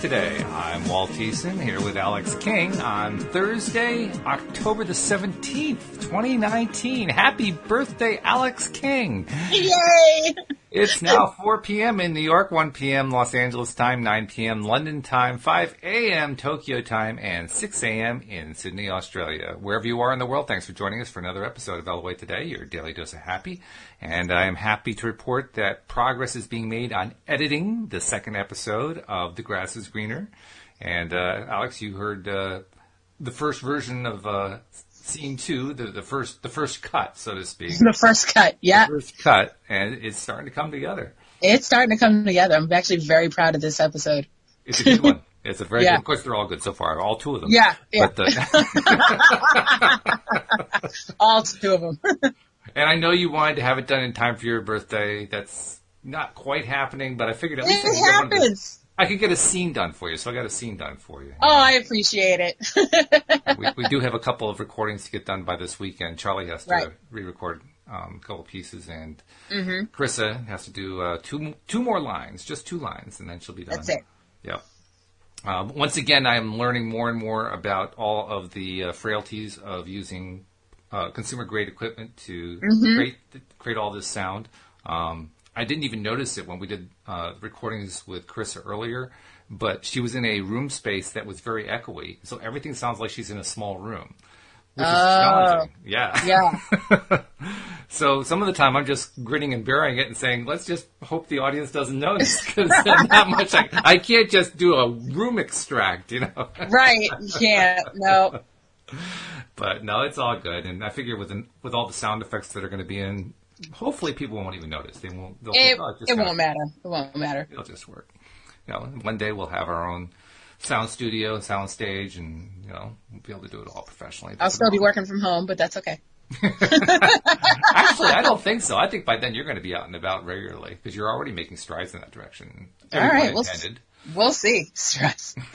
Today. I'm Walt Thiessen here with Alex King on Thursday, October the 17th, 2019. Happy birthday, Alex King! Yay! It's now 4 p.m. in New York, 1 p.m. Los Angeles time, 9 p.m. London time, 5 a.m. Tokyo time, and 6 a.m. in Sydney, Australia. Wherever you are in the world, thanks for joining us for another episode of LOA Today, your daily dose of happy. And I am happy to report that progress is being made on editing the second episode of The Grass is Greener. And uh, Alex, you heard uh, the first version of uh, scene two, the, the first the first cut, so to speak. The first cut, yeah. First cut, and it's starting to come together. It's starting to come together. I'm actually very proud of this episode. It's a good one. It's a very Yeah. good. Of course, they're all good so far. All two of them. Yeah, yeah. But, uh, All two of them. and I know you wanted to have it done in time for your birthday. That's not quite happening, but I figured at least it could, get one of happens. I could get a scene done for you. So I got a scene done for you. Oh, I appreciate it. we, we do have a couple of recordings to get done by this weekend. Charlie has to Right. re-record um, a couple pieces, and Mm-hmm. Carissa has to do uh, two two more lines, just two lines, and then she'll be done. That's it. Yep. Um, once again, I am learning more and more about all of the uh, frailties of using uh, consumer grade equipment to Mm-hmm. create create all this sound. Um, I didn't even notice it when we did uh, recordings with Carissa earlier, but she was in a room space that was very echoey, so everything sounds like she's in a small room, which is challenging. Yeah. Oh. Yeah. So some of the time I'm just grinning and bearing it and saying, let's just hope the audience doesn't notice because not much. I, I can't just do a room extract, you know. Right. You can't. No. But no, it's all good. And I figure with an, with all the sound effects that are going to be in, hopefully people won't even notice. They won't. They'll It, think, oh, just it won't matter. It won't matter. It'll just work. You know, one day we'll have our own sound studio, sound stage, and you know, we'll be able to do it all professionally. I'll still be working from home, but that's okay. Actually, I don't think so. I think by then you're going to be out and about regularly because you're already making strides in that direction. All Every we'll- intended. We'll see. Stress.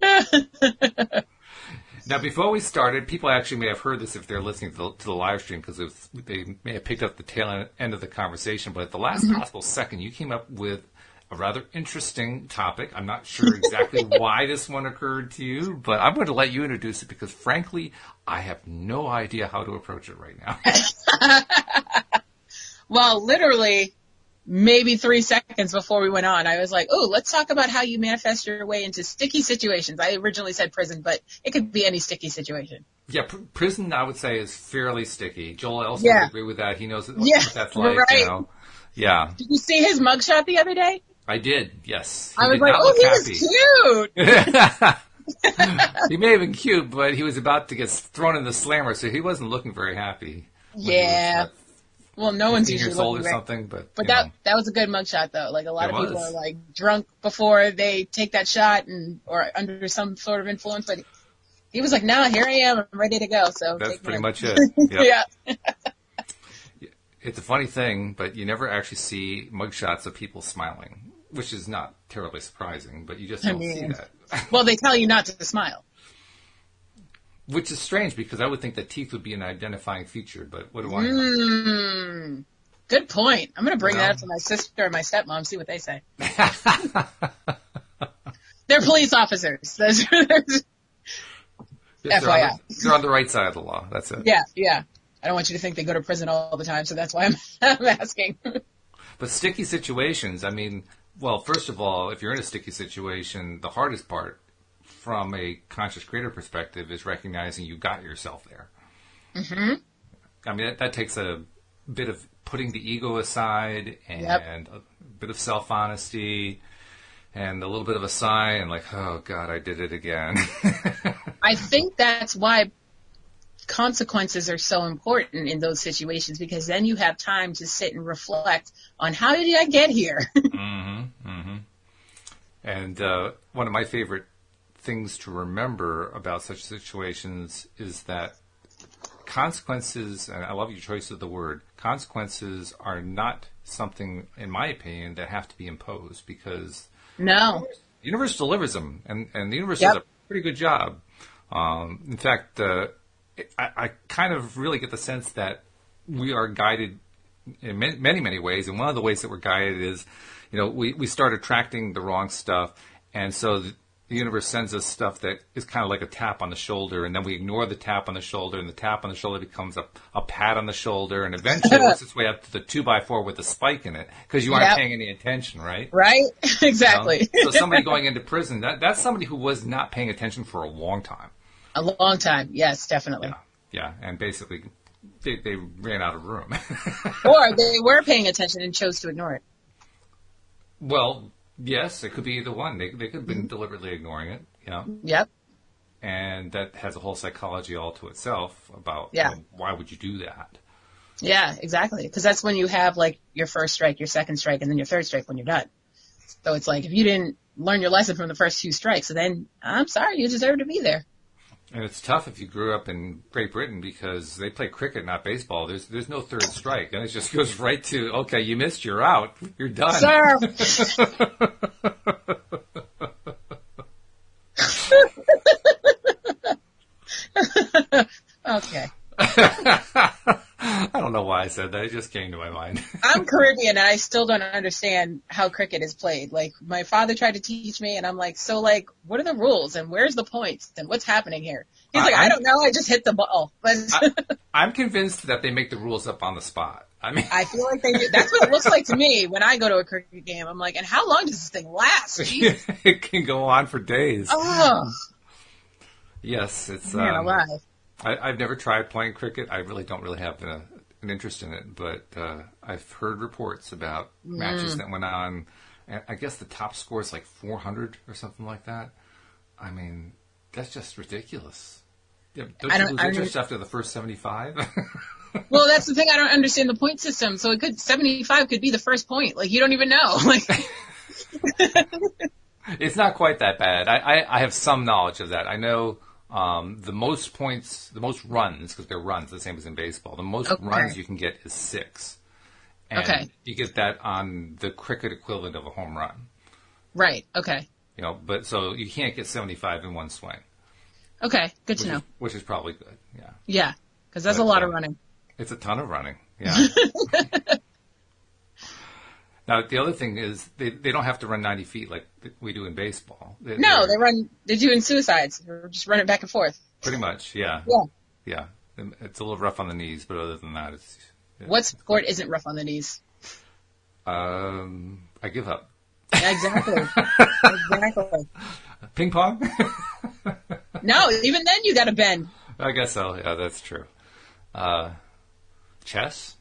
Now, before we started, people actually may have heard this if they're listening to the, to the live stream because they may have picked up the tail end of the conversation. But at the last Mm-hmm. possible second, you came up with a rather interesting topic. I'm not sure exactly why this one occurred to you, but I'm going to let you introduce it because, frankly, I have no idea how to approach it right now. Well, literally, maybe three seconds before we went on, I was like, "Oh, let's talk about how you manifest your way into sticky situations." I originally said prison, but it could be any sticky situation. yeah, pr- prison, I would say, is fairly sticky. Joel also Yeah. would agree with that. He knows what Yeah, that's like. right. You know? Yeah, Did you see his mugshot the other day? I did. Yes, He I was like, "Oh, he happy. was cute." he may have been cute, but he was about to get thrown in the slammer, so he wasn't looking very happy. when he was, Yeah. Well, no one's usually years old or right. something, but, But that know. that was a good mugshot though. Like a lot It of people was. are like drunk before they take that shot and or under some sort of influence. But he was like, "Nah, here I am. I'm ready to go." So that's pretty me. much it. Yep. yeah. It's a funny thing, but you never actually see mugshots of people smiling, which is not terribly surprising, but you just I don't see mean- that. Well, they tell you not to smile. Which is strange because I would think that teeth would be an identifying feature, but what do I know? Mm, good point. I'm gonna bring Well. that up to my sister and my stepmom. See what they say. They're police officers. That's- They're on, FYI. the, they're on the right side of the law. That's it. yeah, yeah. I don't want you to think they go to prison all the time, so that's why I'm, I'm asking. But sticky situations, I mean, well, first of all, if you're in a sticky situation, the hardest part from a conscious creator perspective is recognizing you got yourself there. Mm-hmm. I mean, that, that takes a bit of putting the ego aside and Yep. a bit of self honesty and a little bit of a sigh and like, oh God, I did it again. I think that's why consequences are so important in those situations because then you have time to sit and reflect on how did I get here? Mm hmm. And uh, one of my favorite things to remember about such situations is that consequences, and I love your choice of the word, consequences are not something, in my opinion, that have to be imposed because no. the universe delivers them, and, and the universe Yep. does a pretty good job. Um, in fact, uh, I, I kind of really get the sense that we are guided in many, many, many ways. And one of the ways that we're guided is, you know, we, we start attracting the wrong stuff. And so the, the universe sends us stuff that is kind of like a tap on the shoulder, and then we ignore the tap on the shoulder, and the tap on the shoulder becomes a, a pat on the shoulder, and eventually it works its way up to the two by four with a spike in it because you aren't Yep. paying any attention, right? Right? You know? exactly. so somebody going into prison, that, that's somebody who was not paying attention for a long time. A long time. Yes, definitely. Yeah, yeah, and basically they, they ran out of room. Or they were paying attention and chose to ignore it. well, yes, it could be either one. They they could have been mm-hmm. deliberately ignoring it, you know, Yep. and that has a whole psychology all to itself about Yeah. you know, why would you do that. Yeah, exactly. Because that's when you have like your first strike, your second strike, and then your third strike when you're done. So it's like if you didn't learn your lesson from the first few strikes, then I'm sorry, you deserve to be there. And it's tough if you grew up in Great Britain because they play cricket, not baseball. There's there's no third strike, and it just goes right to okay, you missed, you're out, you're done. Sir. okay. I why I said that. It just came to my mind. I'm Caribbean and I still don't understand how cricket is played. Like my father tried to teach me and I'm like, so like, what are the rules and where's the points and what's happening here? He's I- like, I, I'm- don't know. I just hit the ball. But I'm convinced that they make the rules up on the spot. I mean, I feel like they do. That's what it looks like to me when I go to a cricket game. I'm like, and how long does this thing last? It can go on for days. Oh, Yes, it's. man Um, alive. I, I've never tried playing cricket. I really don't really have a, an interest in it, but uh, I've heard reports about Mm. matches that went on. And I guess the top score is like 400 or something like that. I mean, that's just ridiculous. Yeah, don't I don't- lose I interest after the first 75? Well, that's the thing. I don't understand the point system. So it could 75 could be the first point. Like you don't even know. Like it's not quite that bad. I, I, I have some knowledge of that. I know um, the most points, the most runs, because they're runs, the same as in baseball. The most Okay. runs you can get is six. And Okay. you get that on the cricket equivalent of a home run. right. Okay. You know, but so you can't get 75 in one swing, Okay. Good which, to know. is, which is probably good. Yeah. Yeah. Because that's But, a lot uh, of running. It's a ton of running. Yeah. now, the other thing is they, they don't have to run 90 feet like we do in baseball. They- No, they're- run. They're doing suicides. They're just running back and forth. Pretty much, yeah. Yeah. Yeah. It's a little rough on the knees, but other than that, it's. yeah. What sport isn't rough on the knees? Um, I give up. Exactly. exactly. Ping pong? No, even then you got to bend. I guess so. Yeah, that's true. Uh, chess?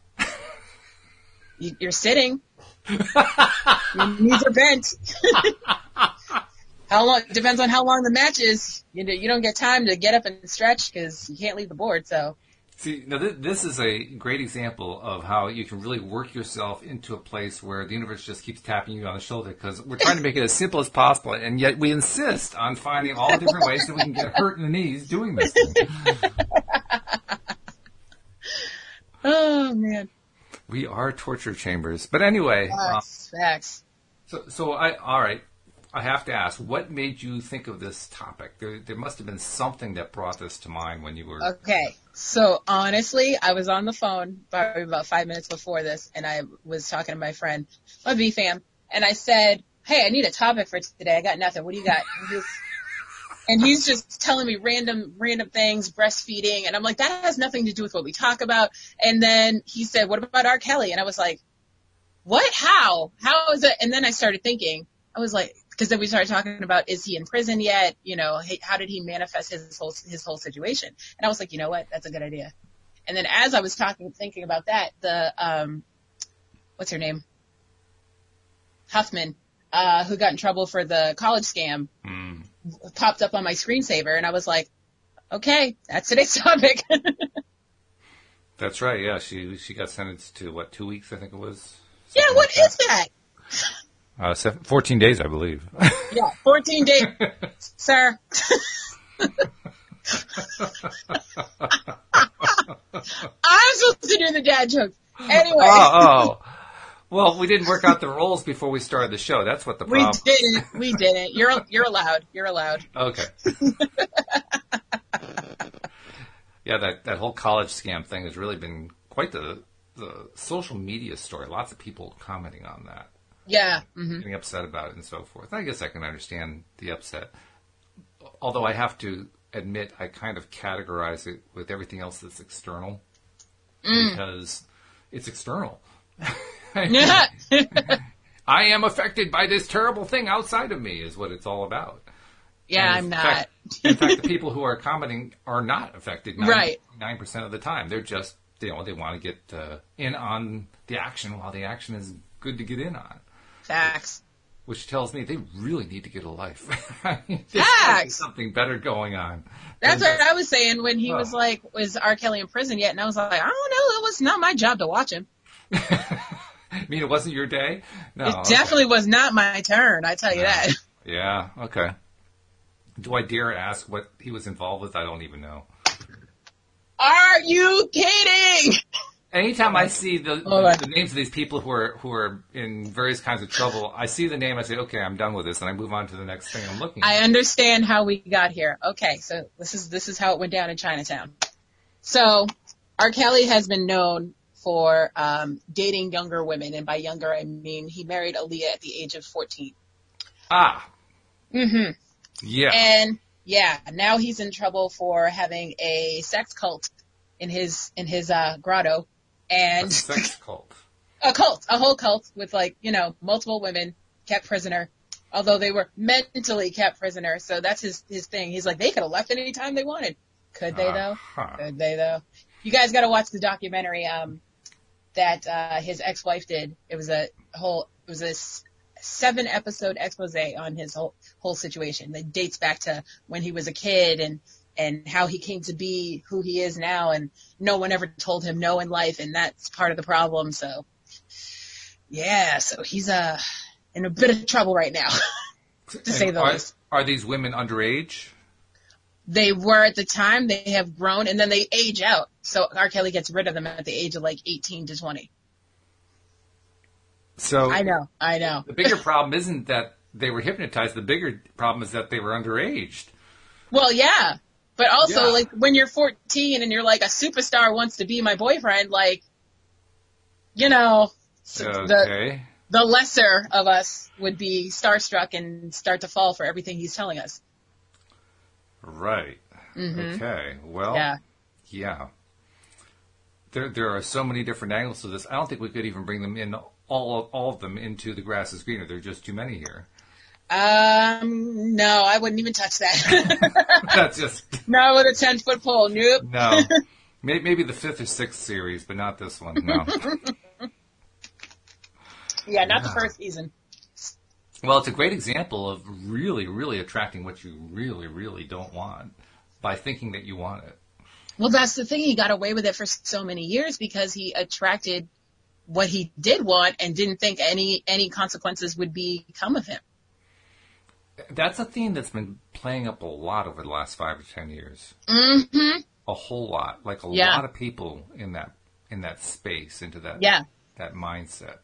You're sitting. Your knees are bent. how long? Depends on how long the match is. You know, you don't get time to get up and stretch because you can't leave the board. So See, now th- this is a great example of how you can really work yourself into a place where the universe just keeps tapping you on the shoulder because we're trying to make it as simple as possible, and yet we insist on finding all different ways that we can get hurt in the knees doing this. Oh man. We are torture chambers. But anyway, uh, Facts. Facts. so, so I, all right, I have to ask, what made you think of this topic? There, there must have been something that brought this to mind when you were. Okay. So honestly, I was on the phone probably about five minutes before this and I was talking to my friend, my B fam, and I said, Hey, I need a topic for today. I got nothing. What do you got? And he's, just telling me random, random things, breastfeeding. And I'm like, that has nothing to do with what we talk about. And then he said, what about R. Kelly? And I was like, what? How? How is it? And then I started thinking, I was like, because then we started talking about, is he in prison yet? You know, how did he manifest his whole, his whole situation? And I was like, you know what? That's a good idea. And then as I was talking, thinking about that, the, um, what's her name? Huffman, uh, who got in trouble for the college scam Mm. Popped up on my screensaver and I was like, okay, that's today's topic. That's right. Yeah, she she got sentenced to what two weeks? I think it was. yeah, what like is that? that. Uh, seven, Fourteen days, I believe. Yeah, 14 days, sir. I'm supposed to do the dad jokes. Anyway, oh, oh. Well, we didn't work out the roles before we started the show. That's what the problem. we didn't. We didn't. You're you're allowed. You're allowed. Okay. yeah, that that whole college scam thing has really been quite the the social media story. Lots of people commenting on that, Yeah. hmm getting upset about it, and so forth. I guess I can understand the upset. Although I have to admit, I kind of categorize it with everything else that's external because it's external. I am affected by this terrible thing outside of me, is what it's all about. yeah, I'm not. fact- in fact, the people who are commenting are not affected Right. nine percent of the time. They're just you know they want to get uh, in on the action while the action is good to get in on, Facts. which tells me they really need to get a life. I mean, There's gotta be Facts. something better going on. That's what I was saying when he was like, "Was R. Kelly in prison yet?" And I was like, "I don't know. It was not my job to watch him. I mean, it wasn't your day. No, it okay. definitely was not my turn. I tell you No. that." Yeah. Okay. Do I dare ask what he was involved with? I don't even know. Are you kidding? Anytime I see the, Oh, the, the names of these people who are who are in various kinds of trouble, I see the name. I say, okay, I'm done with this, and I move on to the next thing I'm looking. At. I at. understand how we got here. Okay, so this is this is how it went down in Chinatown. So R. Kelly has been known for um, dating younger women, and by younger I mean he married Aaliyah at the age of 14. Ah, Mm-hmm. yeah. And yeah, now he's in trouble for having a sex cult in his in his uh, grotto, a sex cult. a cult, a whole cult with like you know multiple women kept prisoner. Although they were mentally kept prisoner, so that's his his thing. He's like they could have left any time they wanted. Could they though? Uh-huh. Could they though? You guys got to watch the documentary um that uh his ex-wife did. It was a whole it was a s- seven episode expose on his whole whole situation that dates back to when he was a kid and and how he came to be who he is now and no one ever told him no in life and that's part of the problem so yeah so he's uh in a bit of trouble right now to say the are, least are these women underage? They were at the time they have grown and then they age out so r kelly gets rid of them at the age of like 18 to 20 So i know i know the bigger problem isn't that they were hypnotized. The bigger problem is that they were underage. Well, yeah. But also, Yeah. like, when you're 14 and you're like, a superstar wants to be my boyfriend, like, you know, s- the, the lesser of us would be starstruck and start to fall for everything he's telling us. Right. Okay. Well. Yeah. Yeah. There, there are so many different angles to this. I don't think we could even bring them in all, all of them into the grass is greener. There are just too many here. Um, no, I wouldn't even touch that. That's just no, with a 10 foot pole. Nope. no. Maybe, maybe the fifth or sixth series, but not this one. No. Yeah, not the first season. Well, it's a great example of really, really attracting what you really, really don't want by thinking that you want it. Well, that's the thing. He got away with it for so many years because he attracted what he did want and didn't think any, any consequences would be come of him. That's a theme that's been playing up a lot over the last five to ten years. Mm-hmm. A whole lot, like a Yeah. lot of people in that in that space, into that Yeah. that mindset,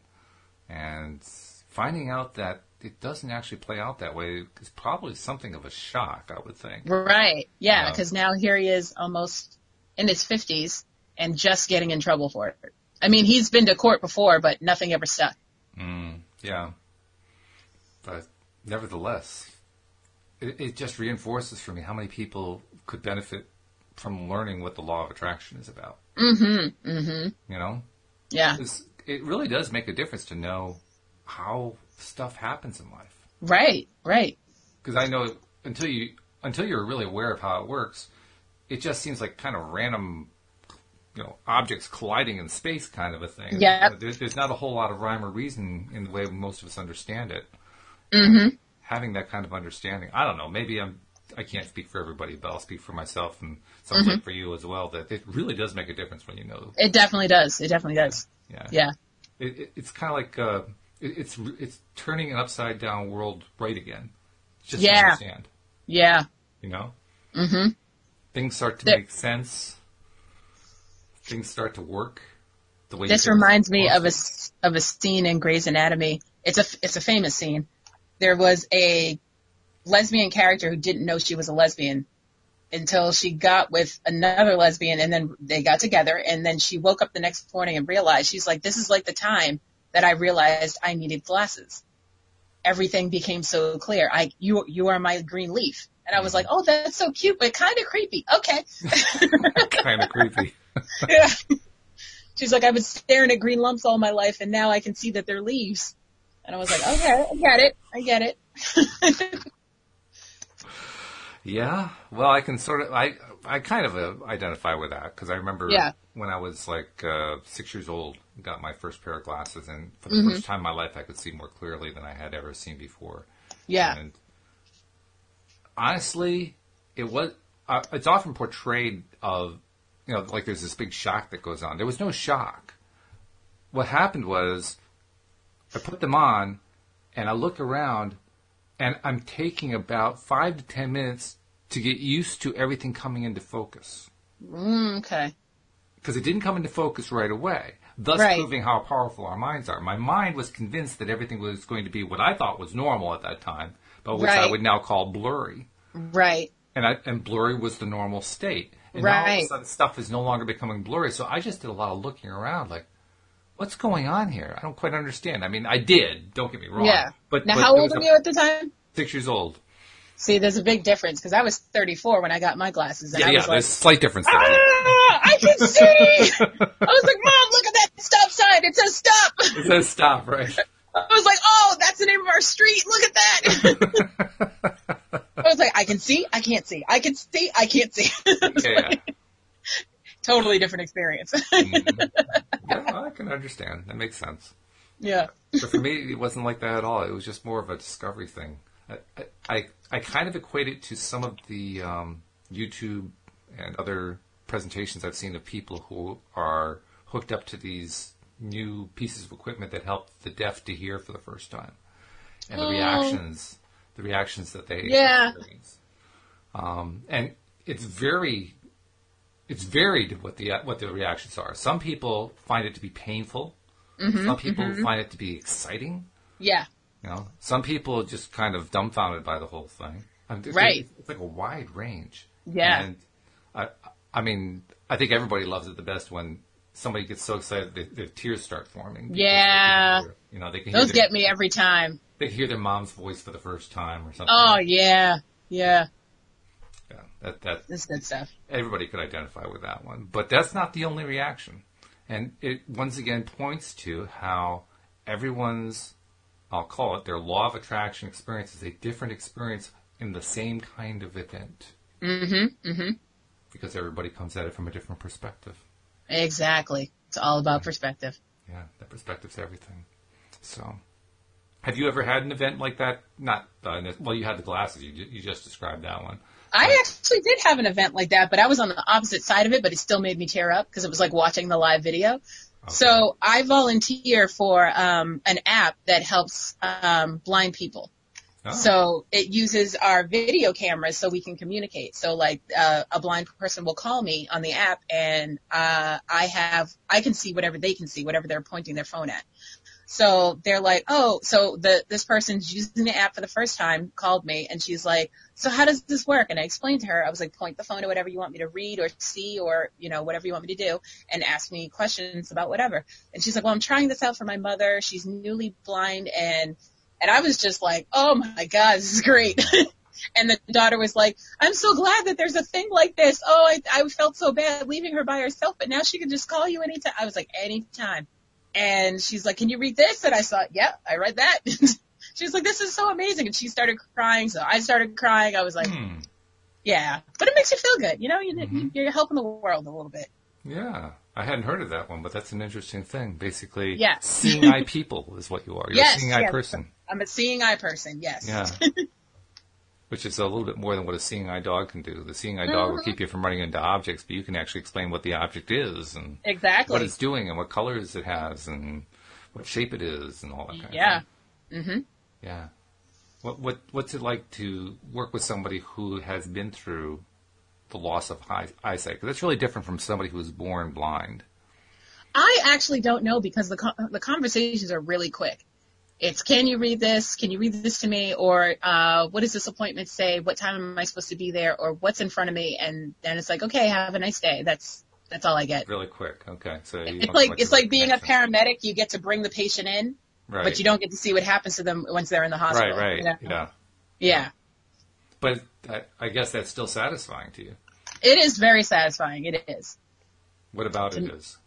and finding out that it doesn't actually play out that way It's probably something of a shock. I would think. Right. Yeah, because now here he is almost in his 50s and just getting in trouble for it. I mean, he's been to court before, but nothing ever stuck. Mm, yeah, but nevertheless, it, it just reinforces for me how many people could benefit from learning what the law of attraction is about. Mm-hmm. Mm-hmm. You know. Yeah. 'Cause it really does make a difference to know how stuff happens in life. Right. Right. Because I know until you until you're really aware of how it works, it just seems like kind of random, you know, objects colliding in space kind of a thing. Yep. Uh, There's, there's not a whole lot of rhyme or reason in the way most of us understand it. Mm-hmm. Having that kind of understanding, I don't know. Maybe I'm. I can't speak for everybody, but I'll speak for myself and sounds Mm-hmm. like for you as well. That it really does make a difference when you know. It definitely does. It definitely does. Yeah. Yeah. it, it, it's kind of like uh, it's it's turning an upside down world right again. Just to Yeah. understand, Yeah. you know, Mm-hmm. things start to There- make sense. Things start to work. The way This reminds me of a of a scene in Grey's Anatomy. It's a it's a famous scene. There was a lesbian character who didn't know she was a lesbian until she got with another lesbian and then they got together and then she woke up the next morning and realized she's like, this is like the time that I realized I needed glasses. Everything became so clear. I, you, you are my green leaf. And I was like, oh, that's so cute, but kind of creepy. Okay. kind of creepy. yeah. She's like, I've been staring at green lumps all my life and now I can see that they're leaves. And I was like, okay, I get it. I get it. yeah. Well, I can sort of, I, I kind of uh, identify with that because I remember Yeah. when I was like uh, six years old, got my first pair of glasses, and for the Mm-hmm. first time in my life, I could see more clearly than I had ever seen before. Yeah. And honestly, it was. Uh, it's often portrayed of, you know, like there's this big shock that goes on. There was no shock. What happened was, I put them on, and I look around, and I'm taking about five to ten minutes to get used to everything coming into focus Mm, okay. because it didn't come into focus right away, thus Right. proving how powerful our minds are. My mind was convinced that everything was going to be what I thought was normal at that time, but which I would now call blurry. Right. And I, and blurry was the normal state. And now all of a Right. sudden stuff is no longer becoming blurry. So I just did a lot of looking around, like, what's going on here? I don't quite understand. I mean, I did. Don't get me wrong. Yeah. But Now, but how old were you at the time? Six years old. See, there's a big difference because I was 34 when I got my glasses, and Yeah, I yeah. was There's like, a slight difference there. "Ah, I can see!" I was like, "Mom, look at that stop sign! It says stop!" it says stop, right? I was like, "Oh, that's the name of our street! Look at that!" I was like, "I can see, I can't see, I can see, I can't see." yeah. totally different experience. Mhm. yeah, I can understand. That makes sense. yeah. But for me, it wasn't like that at all. It was just more of a discovery thing. I, I, I kind of equate it to some of the um, YouTube and other presentations I've seen of people who are hooked up to these new pieces of equipment that help the deaf to hear for the first time, and the Oh. reactions, the reactions that they Yeah. experience. Um, and it's very, it's varied what the what the reactions are. Some people find it to be painful. Some people find it to be exciting. Yeah. You know, some people just kind of dumbfounded by the whole thing. I mean, it's- Right. It's like a wide range. Yeah. And I, I mean, I think everybody loves it the best when somebody gets so excited that their tears start forming. Yeah. they You know, they can Those hear their, get me every time. they hear their mom's voice for the first time or something. Oh yeah. Yeah. Yeah, that that That's good stuff. everybody could identify with that one. But that's not the only reaction. And it once again points to how everyone's, I'll call it, their law of attraction experience is a different experience in the same kind of event. Mm-hmm. Mm-hmm. Because everybody comes at it from a different perspective. Exactly. It's all about perspective. Yeah, that perspective's everything. So, have you ever had an event like that? Not, uh, well, you had the glasses. You, you just described that one. I actually did have an event like that, but I was on the opposite side of it, but it still made me tear up because it was like watching the live video. So I volunteer for um, an app that helps um, blind people. Oh. So it uses our video cameras so we can communicate. So like uh, a blind person will call me on the app and uh, I have I can see whatever they can see, whatever they're pointing their phone at. So they're like, oh, so the this person's using the app for the first time called me and she's like, so how does this work? And I explained to her, I was like, point the phone to whatever you want me to read or see or you know whatever you want me to do, and ask me questions about whatever. And she's like, well, I'm trying this out for my mother. She's newly blind and and I was just like, oh my god, this is great. and the daughter was like, I'm so glad that there's a thing like this. Oh, I I felt so bad leaving her by herself, but now she can just call you anytime. I was like, anytime. And she's like, can you read this? And I thought, yeah, I read that. she's like, this is so amazing. And she started crying. So I started crying. I was like, Hmm. yeah, but it makes you feel good. You know, you, Mhm. you're helping the world a little bit. Yeah, I hadn't heard of that one, but that's an interesting thing. Basically, Yeah. seeing eye people is what you are. You're Yes, a seeing eye yes. person. I'm a seeing eye person. Yes. Yeah. Which is a little bit more than what a seeing eye dog can do. The seeing eye dog will Mhm. keep you from running into objects, but you can actually explain what the object is and Exactly. what it's doing and what colors it has and what shape it is and all that kind yeah. of thing. Mhm. Yeah. What what what's it like to work with somebody who has been through the loss of eyesight? eyesight? 'Cause that's really different from somebody who was born blind. I actually don't know because the the conversations are really quick. it's can you read this? Can you read this to me? Or uh, what does this appointment say? What time am I supposed to be there? Or what's in front of me? And then it's like, okay, have a nice day. That's that's all I get. Really quick. Okay. So It's like it's like being a paramedic. You get to bring the patient in, Right. but you don't get to see what happens to them once they're in the Right. hospital. Right. you know? Yeah. Yeah. But I, I guess that's still satisfying to you. It is very satisfying. It is. What about it is?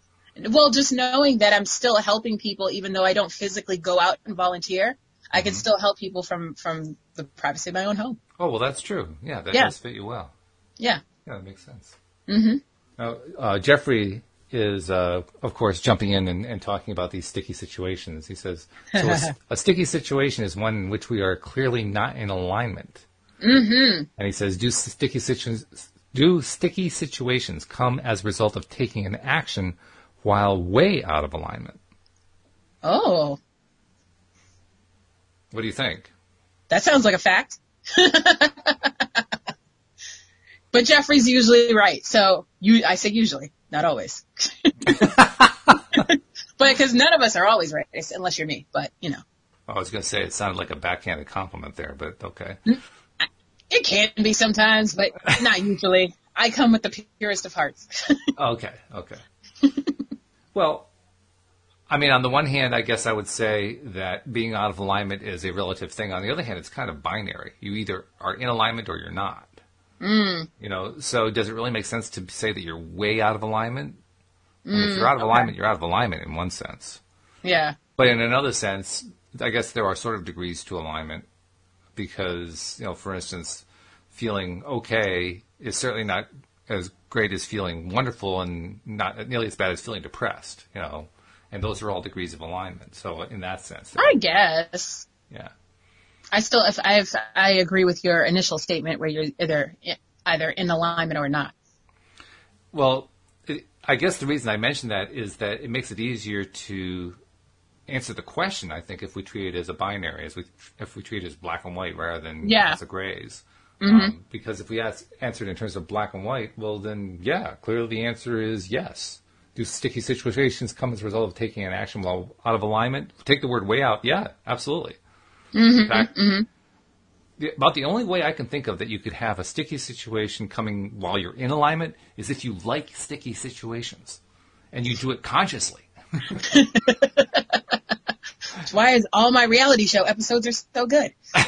Well, just knowing that I'm still helping people, even though I don't physically go out and volunteer, I Mm-hmm. can still help people from from the privacy of my own home. Oh well, that's true. Yeah, that Yeah. does fit you well. Yeah. Yeah, that makes sense. Mm-hmm. Now, uh, Jeffrey is, uh, of course, jumping in and, and talking about these sticky situations. He says, so a, a sticky situation is one in which we are clearly not in alignment. Mm-hmm. And he says, do sticky situations, do sticky situations come as a result of taking an action while way out of alignment? Oh, What do you think? that sounds like a fact. but Jeffrey's usually right. So you, I say usually, not always. but because none of us are always right, unless you're me. But you know, I was going to say it sounded like a backhanded compliment there, but okay. It can be sometimes, but not usually. I come with the purest of hearts. Okay, okay. well, I mean, on the one hand, I guess I would say that being out of alignment is a relative thing. On the other hand, it's kind of binary. You either are in alignment or you're not. Mm. You know, so does it really make sense to say that you're way out of alignment? I mean, if you're out of alignment, you're out of alignment in one sense. yeah. But in another sense, I guess there are sort of degrees to alignment because, you know, for instance, feeling okay is certainly not as great as feeling wonderful and not nearly as bad as feeling depressed, you know, and those are all degrees of alignment. So in that sense, I guess. yeah. I still, if I have, I agree with your initial statement where you're either either in alignment or not. Well, it, I guess the reason I mention that is that it makes it easier to answer the question. I think if we treat it as a binary, as we if we treat it as black and white rather than Yeah. as a grays. Mm-hmm. Um, because if we ask, answer it in terms of black and white, well then, yeah, clearly the answer is yes. Do sticky situations come as a result of taking an action while out of alignment? Take the word way out. Yeah, absolutely. Mm-hmm, in fact, mm-hmm. the, about the only way I can think of that you could have a sticky situation coming while you're in alignment is if you like sticky situations and you do it consciously. Why is all my reality show episodes are so good.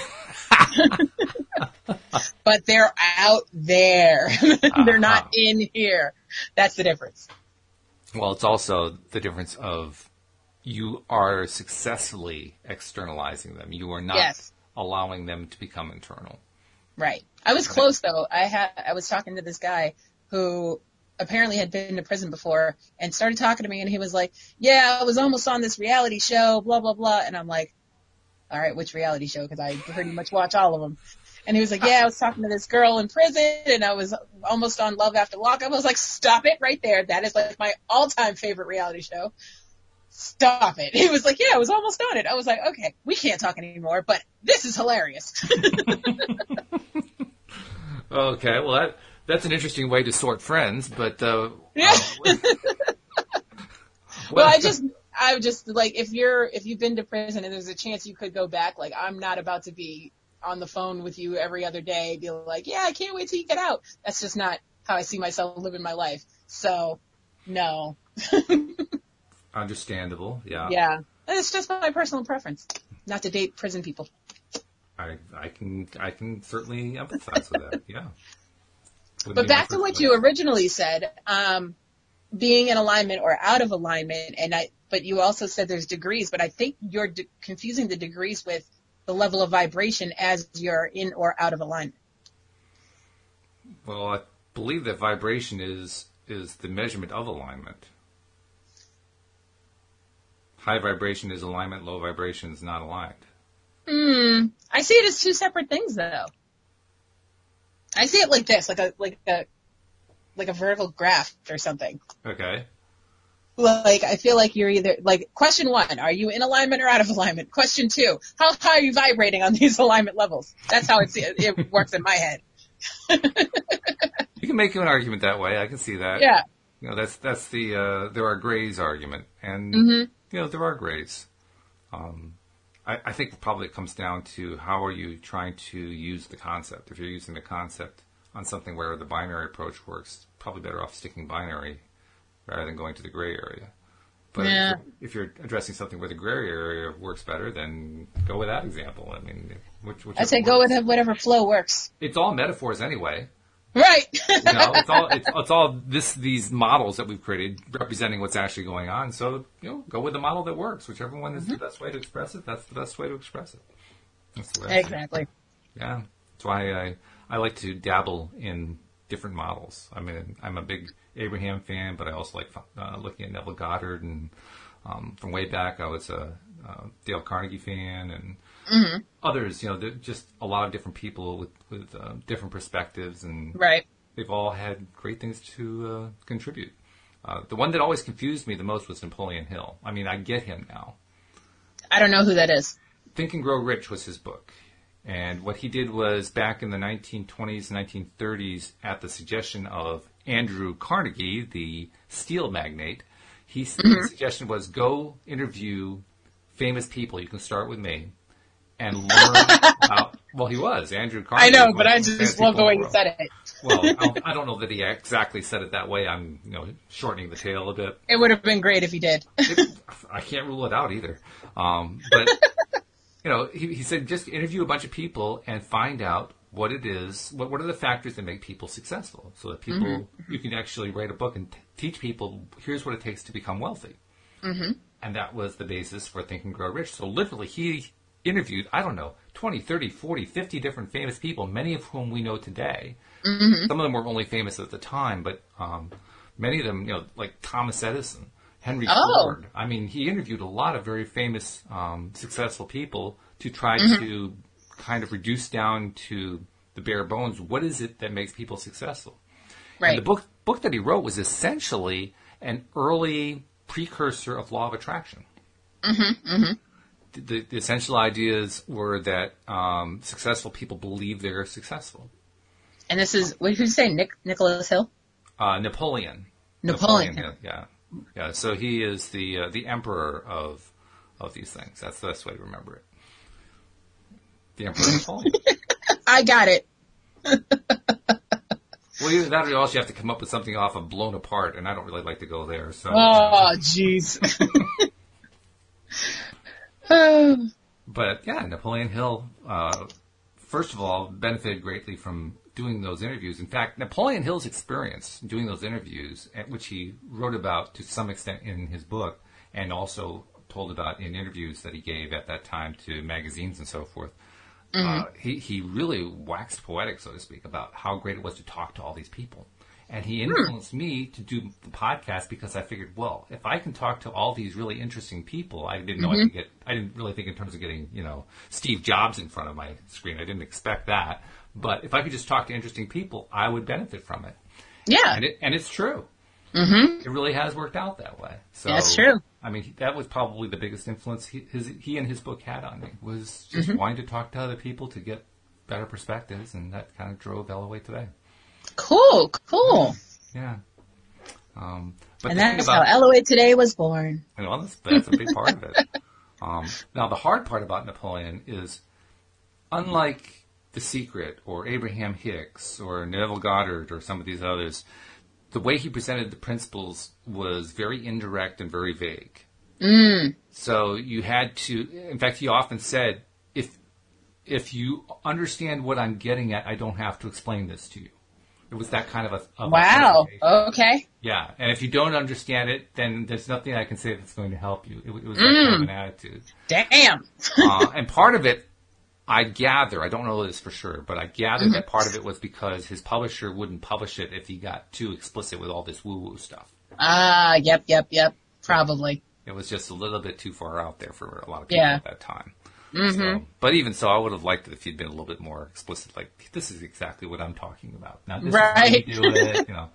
but they're out there. they're not Uh-huh. in here. That's the difference. Well, it's also the difference of you are successfully externalizing them. You are not Yes. allowing them to become internal. Right. I was close though. I had I was talking to this guy who apparently had been to prison before and started talking to me and he was like, "Yeah, I was almost on this reality show, blah blah blah." And I'm like, "All right, which reality show?" Because I pretty much watch all of them. And he was like, "Yeah, I was talking to this girl in prison and I was almost on Love After Lockup." I was like, "Stop it right there. That is like my all-time favorite reality show." Stop it. He was like, yeah, I was almost on it. I was like, okay, we can't talk anymore, but this is hilarious. Okay, well that that's an interesting way to sort friends, but uh, Yeah. uh, Well, I just, I just like if you're if you've been to prison and there's a chance you could go back. Like I'm not about to be on the phone with you every other day, be like, yeah, I can't wait till you get out. That's just not how I see myself living my life. So, no, understandable. Yeah, yeah, it's just my personal preference, not to date prison people. I I can I can certainly empathize with that. Yeah. But back to what you originally said, um, being in alignment or out of alignment, and I, but you also said there's degrees, but I think you're de- confusing the degrees with the level of vibration as you're in or out of alignment. Well, I believe that vibration is is the measurement of alignment. High vibration is alignment, low vibration is not aligned. Hmm. I see it as two separate things though. I see it like this, like a, like a, like a vertical graph or something. Okay. Like, I feel like you're either, like, question one, are you in alignment or out of alignment? Question two, how high are you vibrating on these alignment levels? That's how it's, it works in my head. You can make an argument that way. I can see that. Yeah. You know, that's that's the uh, there are grays argument, and Mhm. you know there are grays. Um, I, I think probably it comes down to how are you trying to use the concept. If you're using the concept on something where the binary approach works, probably better off sticking binary rather than going to the gray area. But Yeah. if, you're, if you're addressing something where the gray area works better, then go with that example. I mean, which, which I say go with whatever flow works. It's all metaphors anyway. Right. You know, it's all it's, it's all this these models that we've created representing what's actually going on. So you know, go with the model that works. Whichever one is the best way to express it, that's the best way to express it. That's the way I see it. exactly. Yeah, that's why I I like to dabble in different models. I mean, I'm a big Abraham fan, but I also like uh, looking at Neville Goddard, and um, from way back, I was a uh, Dale Carnegie fan, and others. You know, just a lot of different people with with uh, different perspectives, and Right. they've all had great things to uh, contribute. Uh, the one that always confused me the most was Napoleon Hill. I mean, I get him now. I don't know who that is. Think and Grow Rich was his book. And what he did was back in the 1920s, 1930s, at the suggestion of Andrew Carnegie, the steel magnate, he, his suggestion was go interview famous people. You can start with me and learn about. Well, he was Andrew Carnegie. I know, but I one of the just love the way you said it. Well, I don't, know that he exactly said it that way. I'm, you know, shortening the tale a bit. It would have been great if he did. I can't rule it out either. Um, but you know, he, he said just interview a bunch of people and find out what it is. What what are the factors that make people successful? So that people you can actually write a book and t- teach people. Here's what it takes to become wealthy. Mm-hmm. And that was the basis for Think and Grow Rich. So literally, he interviewed I don't know 20, 30, 40, 50 different famous people, many of whom we know today. Some of them were only famous at the time, but um, many of them, you know, like Thomas Edison, Henry Oh. Ford. I mean, he interviewed a lot of very famous, um, successful people to try Mm-hmm. to kind of reduce down to the bare bones. What is it that makes people successful? And Right. the book book that he wrote was essentially an early precursor of law of attraction. Mm-hmm, The, the essential ideas were that um, successful people believe they're successful. And this is, what did you say, Nick, Nicholas Hill? Uh, Napoleon. Napoleon. Hill, yeah, yeah. So he is the uh, the emperor of of these things. That's the best way to remember it. The emperor Napoleon. I got it. well, either that or else you have to come up with something off of blown apart, and I don't really like to go there. So, Oh, jeez. But yeah, Napoleon Hill. Uh, first of all, benefited greatly from doing those interviews. In fact, Napoleon Hill's experience doing those interviews, which he wrote about to some extent in his book, and also told about in interviews that he gave at that time to magazines and so forth. Uh, he he really waxed poetic, so to speak, about how great it was to talk to all these people. And he influenced me to do the podcast because I figured, well, if I can talk to all these really interesting people, I didn't know I could get. I didn't really think in terms of getting, you know, Steve Jobs in front of my screen. I didn't expect that. But if I could just talk to interesting people, I would benefit from it. yeah. And it and it's true. Mm-hmm. It really has worked out that way. So That's true. I mean, that was probably the biggest influence he, his, he and his book had on me was just Mm-hmm. wanting to talk to other people to get better perspectives, and that kind of drove LOA today. Cool, cool. Yeah. Um, but And that's about, how LOA today was born. you know, that's, that's a big part of it. Um, now, the hard part about Napoleon is, unlike The Secret or Abraham Hicks or Neville Goddard or some of these others, the way he presented the principles was very indirect and very vague. Mm. So you had to. In fact, he often said, "If if you understand what I'm getting at, I don't have to explain this to you." It was that kind of a of Wow. presentation. Okay. Yeah, and if you don't understand it, then there's nothing I can say that's going to help you. It, it was that kind of an attitude. Damn. Uh, and part of it, I gather, I don't know this for sure, but I gather that part of it was because his publisher wouldn't publish it if he got too explicit with all this woo-woo stuff. Ah, yep, yep, yep. Probably. It was just a little bit too far out there for a lot of people Yeah. at that time. So, mm-hmm. but even so, I would have liked it if he'd been a little bit more explicit. Like, this is exactly what I'm talking about. Now, this Right. is how you do it. You know,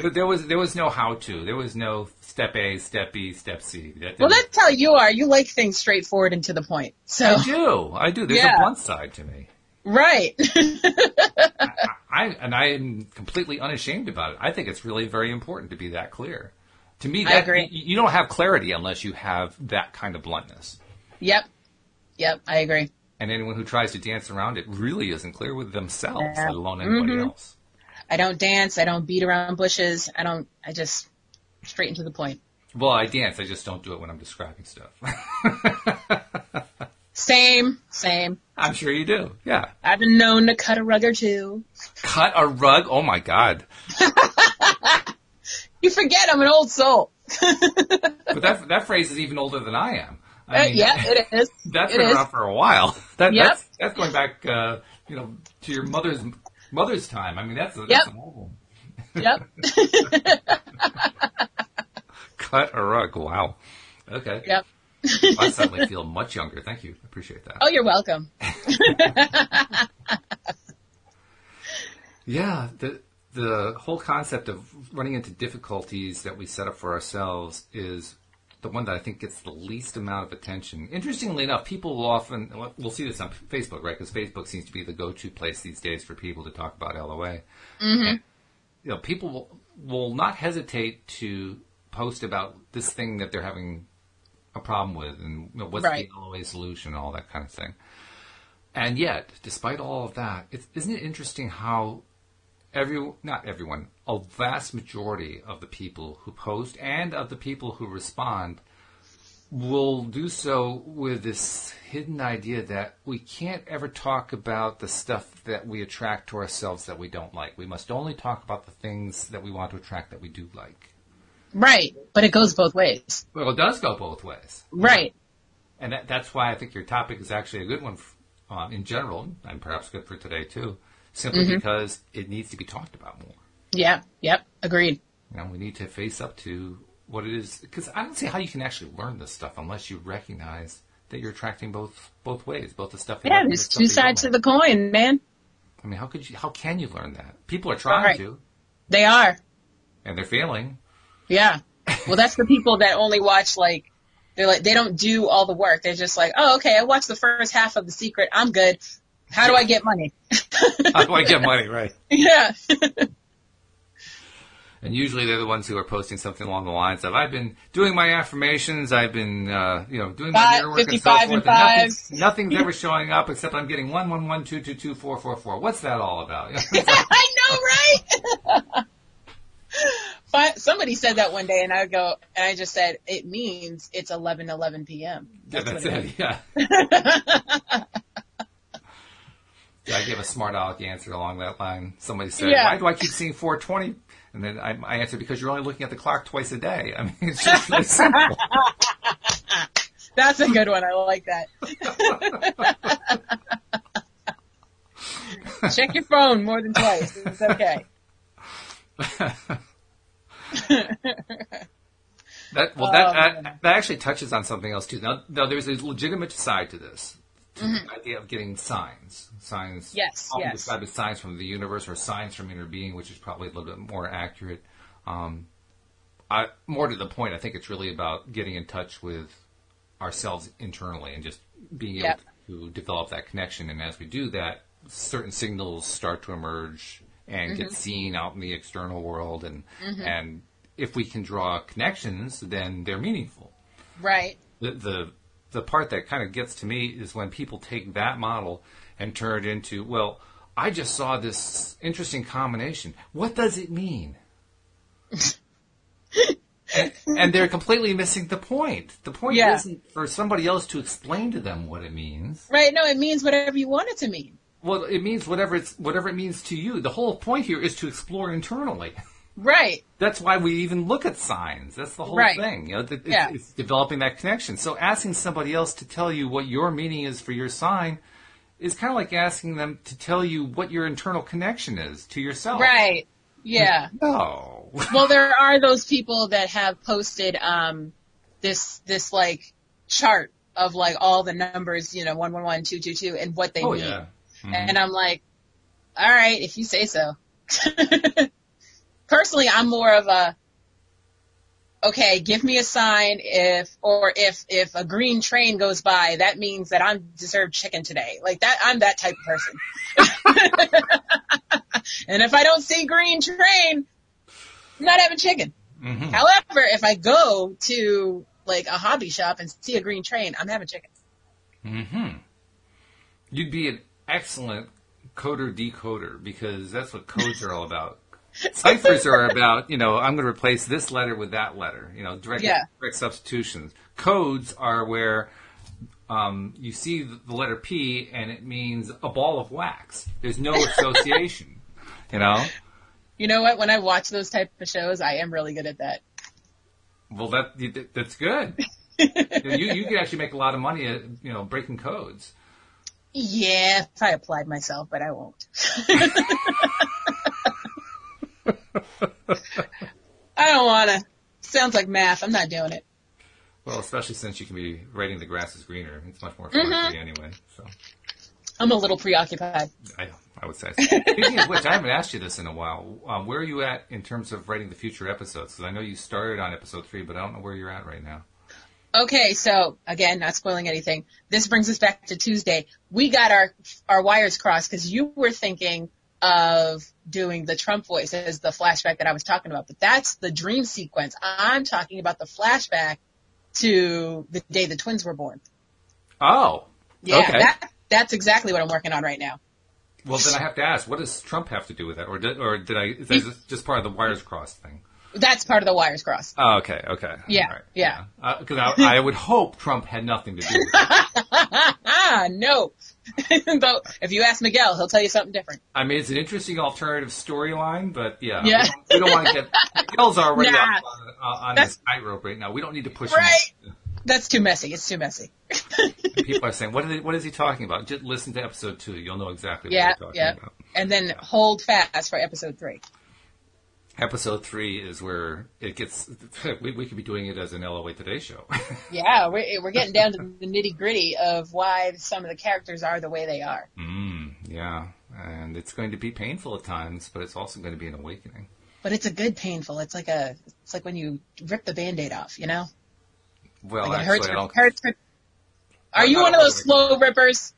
there, there was there was no how to. There was no step A, step B, step C. That- Well, that's how you are. You like things straightforward and to the point. So, I do. I do. There's Yeah. a blunt side to me. right. I and I am completely unashamed about it. I think it's really very important to be that clear. To me, I agree. You don't have clarity unless you have that kind of bluntness. yep. Yep, I agree. And anyone who tries to dance around it really isn't clear with themselves, Yeah. let alone anybody Mhm. else. I don't dance. I don't beat around bushes. I don't. I just straight into the point. Well, I dance. I just don't do it when I'm describing stuff. Same, same. I'm sure you do. Yeah. I've been known to cut a rug or two. Cut a rug. Oh my God. You forget I'm an old soul. But that that phrase is even older than I am. Uh, I mean, yeah, it is. That's it been is. around for a while. That, Yep. That's that's going back, uh, you know, to your mother's mother's time. I mean, that's, a, that's Yep. an old one. Yep. Cut a rug. Wow. Okay. yep. I suddenly feel much younger. Thank you. Appreciate that. Oh, you're welcome. Yeah, the the whole concept of running into difficulties that we set up for ourselves is the one that I think gets the least amount of attention. Interestingly enough, people will often well, see this on Facebook, right? Because Facebook seems to be the go-to place these days for people to talk about LOA. Mm-hmm. And, you know, people will, will not hesitate to post about this thing that they're having a problem with and you know, what's Right. the LOA solution, and all that kind of thing. And yet, despite all of that, it's, isn't it interesting how every not everyone, a vast majority of the people who post and of the people who respond will do so with this hidden idea that we can't ever talk about the stuff that we attract to ourselves that we don't like. We must only talk about the things that we want to attract that we do like. Right. But it goes both ways. Well, it does go both ways. Right. And that, that's why I think your topic is actually a good one uh, in general, and perhaps good for today too, simply because it needs to be talked about more. Yeah. Yep. Agreed. Know, we need to face up to what it is, because I don't see how you can actually learn this stuff unless you recognize that you're attracting both both ways, both the stuff. Yeah. There's two sides to the coin, man. I mean, how could you? How can you learn that? People are trying Right. to, They are. and they're failing. Yeah. Well, that's the people that only watch like they're like they don't do all the work. They're just like, oh, okay, I watched the first half of The Secret. I'm good. How do I get money? How do I get money right? yeah. And usually they're the ones who are posting something along the lines of, "I've been doing my affirmations, I've been, uh, you know, doing my mirror work and so forth, and and nothing's, nothing's ever showing up except I'm getting one one one two two two four four four. What's that all about?" I know, right? Fi- Somebody said that one day, and I go, and I just said it means it's 11 11 p.m. Yeah, That's that's what it. Yeah. yeah, I gave a smart aleck answer along that line. Somebody said, Yeah. "Why do I keep seeing 420?" And then I, I answered, "Because you're only looking at the clock twice a day." I mean, it's just really simple. That's a good one. I like that. Check your phone more than twice. It's okay. That well, Oh, that, man. that that actually touches on something else too. Now, now there's a legitimate side to this, Mm-hmm. the idea of getting signs. Signs, Yes, often yes. described as signs from the universe or signs from inner being, which is probably a little bit more accurate. Um, I, more to the point, I think it's really about getting in touch with ourselves internally and just being able Yep. to develop that connection. And as we do that, certain signals start to emerge and Mm-hmm. get seen out in the external world. And and if we can draw connections, then they're meaningful. Right. The the the part that kind of gets to me is when people take that model and turn it into, well, I just saw this interesting combination. What does it mean? and, and they're completely missing the point. The point Yeah. isn't for somebody else to explain to them what it means. Right. No, it means whatever you want it to mean. Well, it means whatever it's whatever it means to you. The whole point here is to explore internally. Right. That's why we even look at signs. That's the whole Right. thing. You know, it's, Yeah. it's developing that connection. So asking somebody else to tell you what your meaning is for your sign is kind of like asking them to tell you what your internal connection is to yourself. Right. Yeah. No. well, there are those people that have posted um, this this like chart of like all the numbers, you know, one one one two two two, and what they oh mean. yeah. Mhm. And I'm like, all right, if you say so. Personally, I'm more of a okay, give me a sign if or if if a green train goes by, that means that I'm deserved chicken today. Like that I'm that type of person. and if I don't see green train, I'm not having chicken. Mhm. However, if I go to like a hobby shop and see a green train, I'm having chicken. Mm-hmm. You'd be an excellent coder decoder because that's what codes are all about. Ciphers are about, you know, I'm going to replace this letter with that letter, you know, direct, Yeah. direct substitutions. Codes are where um, you see the letter P and it means a ball of wax. There's no association, you know? You know what? When I watch those type of shows, I am really good at that. Well, that that's good. you you could actually make a lot of money at you know breaking codes. Yeah, if I applied myself, but I won't. I don't wanna. Sounds like math. I'm not doing it. Well, especially since you can be writing the grass is greener. It's much more fun you anyway. So I'm a little preoccupied. I I would say. Speaking of which, I haven't asked you this in a while. Um, where are you at in terms of writing the future episodes? Because I know you started on episode three, but I don't know where you're at right now. Okay, so again, not spoiling anything. This brings us back to Tuesday. We got our our wires crossed because you were thinking of doing the Trump voice as the flashback that I was talking about, but that's the dream sequence. I'm talking about the flashback to the day the twins were born. Oh, Yeah, Okay. that that's exactly what I'm working on right now. well then I have to ask, what does Trump have to do with that, or did or did I? Is that just part of the wires crossed thing? That's part of the wires crossed. Oh, okay, okay. Yeah, right. yeah. Uh, because I, I would hope Trump had nothing to do with it. no. Though if you ask Miguel, he'll tell you something different. I mean, it's an interesting alternative storyline, but yeah, Yeah. we don't, don't want to get Miguel's already Nah. on, uh, on this tightrope right now. We don't need to push Right. him. That's too messy. It's too messy. People are saying, "What is, what is he talking about?" Just listen to episode two; you'll know exactly Yeah, what we're talking yeah. about. And then hold fast for episode three. Episode three is where it gets. We, we could be doing it as an LOA Today show. Yeah, we're, we're getting down to the nitty gritty of why some of the characters are the way they are. mm, yeah, and it's going to be painful at times, but it's also going to be an awakening. But it's a good painful. It's like a, it's like when you rip the band-aid off, you know? Well, Like it actually, hurts. I don't. hurts for, are I you one of those slow rippers?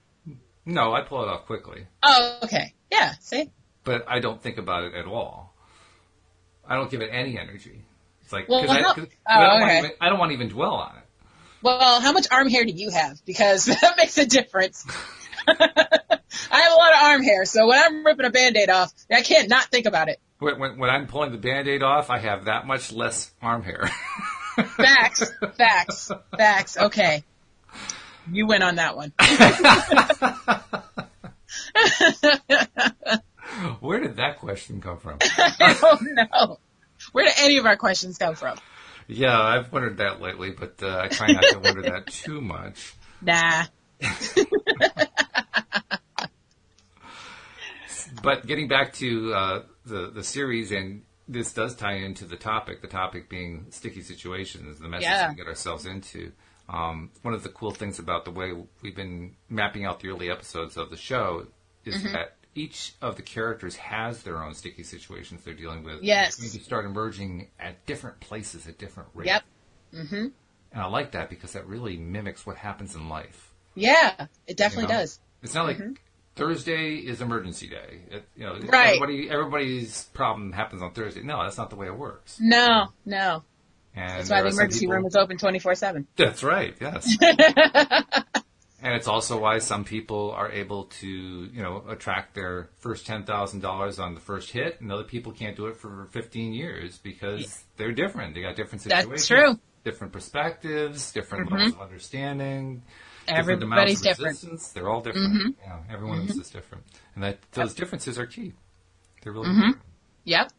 No, I pull it off quickly. Oh, okay. Yeah, see? but I don't think about it at all. I don't give it any energy. It's like Well, because I, how- oh, I, don't oh, okay. want even, I don't want to even dwell on it. Well, how much arm hair do you have? Because that makes a difference. I have a lot of arm hair, so when I'm ripping a band-aid off, I can't not think about it. When, when, when I'm pulling the band-aid off, I have that much less arm hair. Facts, facts, facts. Okay. You win on that one. Where did that question come from? I don't know. Where do any of our questions come from? yeah, I've wondered that lately, but uh, I try not to wonder that too much. Nah. But getting back to uh, the the series, and this does tie into the topic. The topic being sticky situations, the messes Yeah. we get ourselves into. Um, one of the cool things about the way we've been mapping out the early episodes of the show is Mm-hmm. that each of the characters has their own sticky situations they're dealing with. Yes. Maybe start emerging at different places at different rates. Yep. And I like that because that really mimics what happens in life. Yeah, it definitely You know? does. It's not like Thursday is emergency day. It, you know, Mm-hmm. Right. everybody everybody's problem happens on Thursday. No, that's not the way it works. No, no. And That's why the emergency people- room is open 24-7. That's right. Yes. and it's also why some people are able to, you know, attract their first ten thousand dollars on the first hit, and other people can't do it for fifteen years because they're different. They got different situations, That's true. different perspectives, different mm-hmm. levels of understanding. different Everybody's amounts of different. resistance. They're all different. Mm-hmm. Yeah, everyone mm-hmm. is different, and that those differences are key. They're really important. Yep.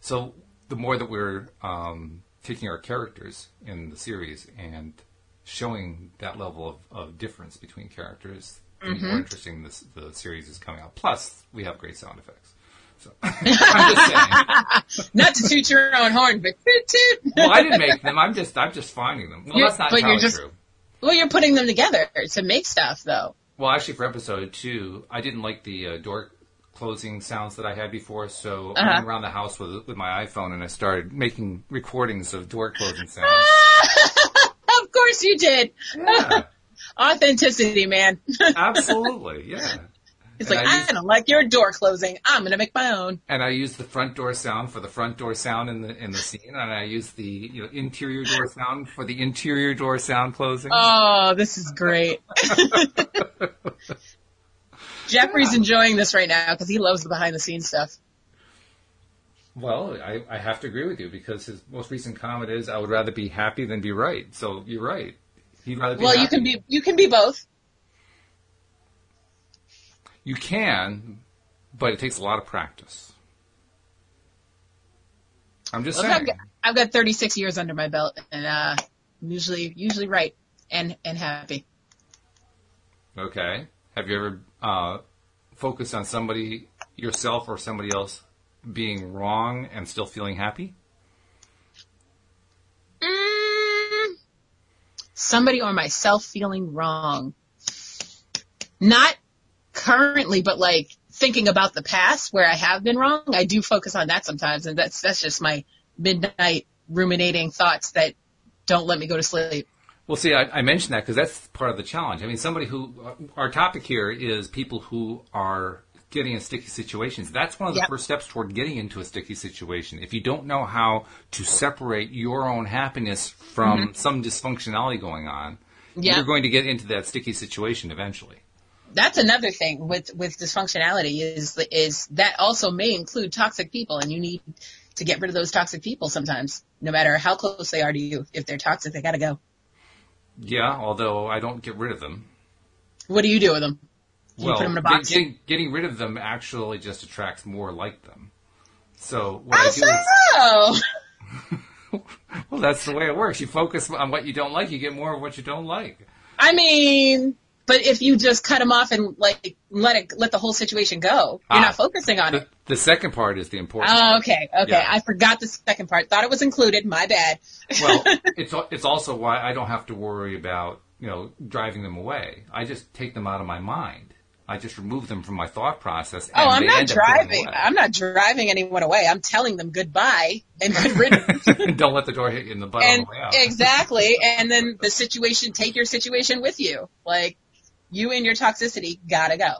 So the more that we're um, taking our characters in the series and showing that level of, of difference between characters, the more interesting this, the series is coming out. Plus, we have great sound effects. So I'm just saying. Not to toot your own horn, but toot toot. Well, I didn't make them. I'm just I'm just finding them. Well, You're- that's not but you're entirely just- true. Well, you're putting them together to make stuff, though. Well, actually, for episode two, I didn't like the uh, door closing sounds that I had before, so I Uh-huh. went around the house with with my iPhone and I started making recordings of door closing sounds. Of course you did. Yeah, Authenticity, man. absolutely, yeah. It's And like, I don't like your door closing. I'm gonna make my own. and I use the front door sound for the front door sound in the in the scene, and I use the you know interior door sound for the interior door sound closing. Oh, this is great. Jeffrey's enjoying this right now because he loves the behind the scenes stuff. Well, I, I have to agree with you because his most recent comment is, "I would rather be happy than be right." So you're right. He'd rather be. Well, you can be you can be both. You can, but it takes a lot of practice. I'm just Look, saying. I've got, I've got 36 years under my belt, and uh, usually usually right and and happy. Okay. Have you ever uh, focused on somebody yourself or somebody else being wrong and still feeling happy? Mm, somebody or myself feeling wrong. Not currently, but like thinking about the past where I have been wrong. I do focus on that sometimes, and that's that's just my midnight ruminating thoughts that don't let me go to sleep. Well, see, I, I mentioned that because that's part of the challenge. I mean, somebody who, our topic here is people who are getting in sticky situations. That's one of the Yep. first steps toward getting into a sticky situation. If you don't know how to separate your own happiness from some dysfunctionality going on, Mm-hmm. You're going to get into that sticky situation eventually. that's another thing with with dysfunctionality is is that also may include toxic people and you need to get rid of those toxic people sometimes no matter how close they are to you if they're toxic they got to go Yeah, although I don't get rid of them. what do you do with them you well, put them in a get- box Getting, rid of them actually just attracts more like them. So what I How do is, so? well, that's the way it works. You focus on what you don't like, you get more of what you don't like. I mean, but if you just cut them off and like let it let the whole situation go, you're Ah. not focusing on The, it. the second part is the important. Oh, okay, okay. Yeah. I forgot the second part. Thought it was included. My bad. well, it's it's also why I don't have to worry about you know driving them away. I just take them out of my mind. I just remove them from my thought process. And oh, I'm not end up going driving. I'm not driving anyone away. I'm telling them goodbye and good riddance. don't let the door hit you in the butt on and the way out. exactly, and then the situation, take your situation with you. Like you and your toxicity gotta go.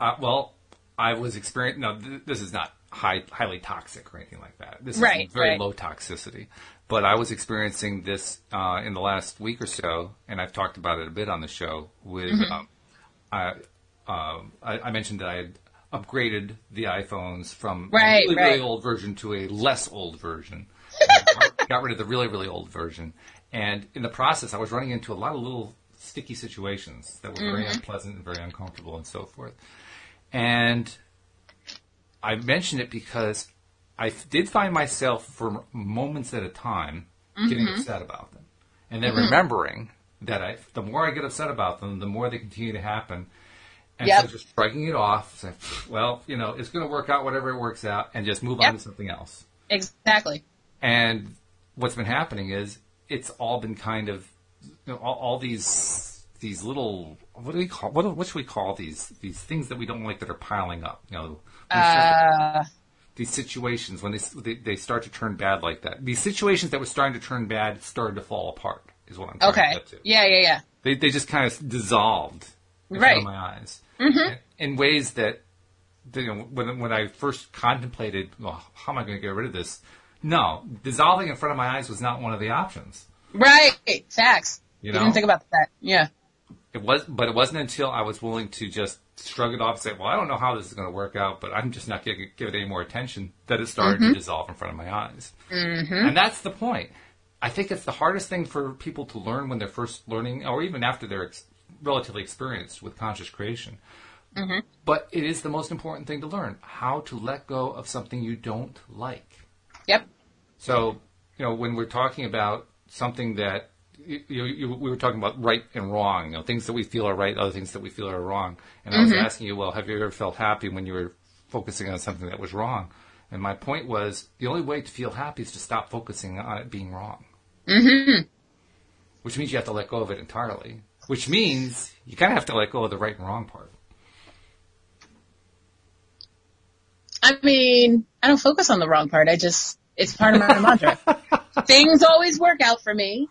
Uh, well, I was experiencing. No, th- this is not high, highly toxic or anything like that. This Right, is very right. low toxicity. But I was experiencing this uh, in the last week or so, and I've talked about it a bit on the show. With Mm-hmm. um, I, um, I, I mentioned that I had upgraded the iPhones from Right, a really, really old version to a less old version. got rid of the really, really old version. And in the process, I was running into a lot of little sticky situations that were very Mm-hmm. unpleasant and very uncomfortable and so forth. And I mention it because I f- did find myself for moments at a time getting Mm-hmm. upset about them. And then remembering that I, the more I get upset about them, the more they continue to happen. And so just shrugging it off, saying, well, you know, it's going to work out whatever it works out, and just move on to something else. Exactly. And what's been happening is it's all been kind of you know, all, all these these little what do we call what, what should we call these these things that we don't like that are piling up? You know, these, Uh, these situations when they, they they start to turn bad like that. These situations that were starting to turn bad started to fall apart. Is what I'm trying to okay. get to. Yeah, yeah, yeah. They they just kind of dissolved in Right. front of my eyes in, in ways that you know when when I first contemplated, well, how am I going to get rid of this? No, dissolving in front of my eyes was not one of the options. Right. Facts. You You know? didn't think about that. Yeah. It was, but it wasn't until I was willing to just shrug it off and say, "Well, I don't know how this is going to work out, but I'm just not going to give it any more attention." That it started to dissolve in front of my eyes, mm-hmm. and that's the point. I think it's the hardest thing for people to learn when they're first learning, or even after they're ex- relatively experienced with conscious creation. But it is the most important thing to learn: how to let go of something you don't like. Yep. So, you know, when we're talking about something that you, you, you, we were talking about right and wrong, you know, things that we feel are right, other things that we feel are wrong. And I was asking you, well, have you ever felt happy when you were focusing on something that was wrong? And my point was, the only way to feel happy is to stop focusing on it being wrong. Mm-hmm. Which means you have to let go of it entirely. Which means you kind of have to let go of the right and wrong part. I mean, I don't focus on the wrong part. I just, it's part of my mantra. Things always work out for me,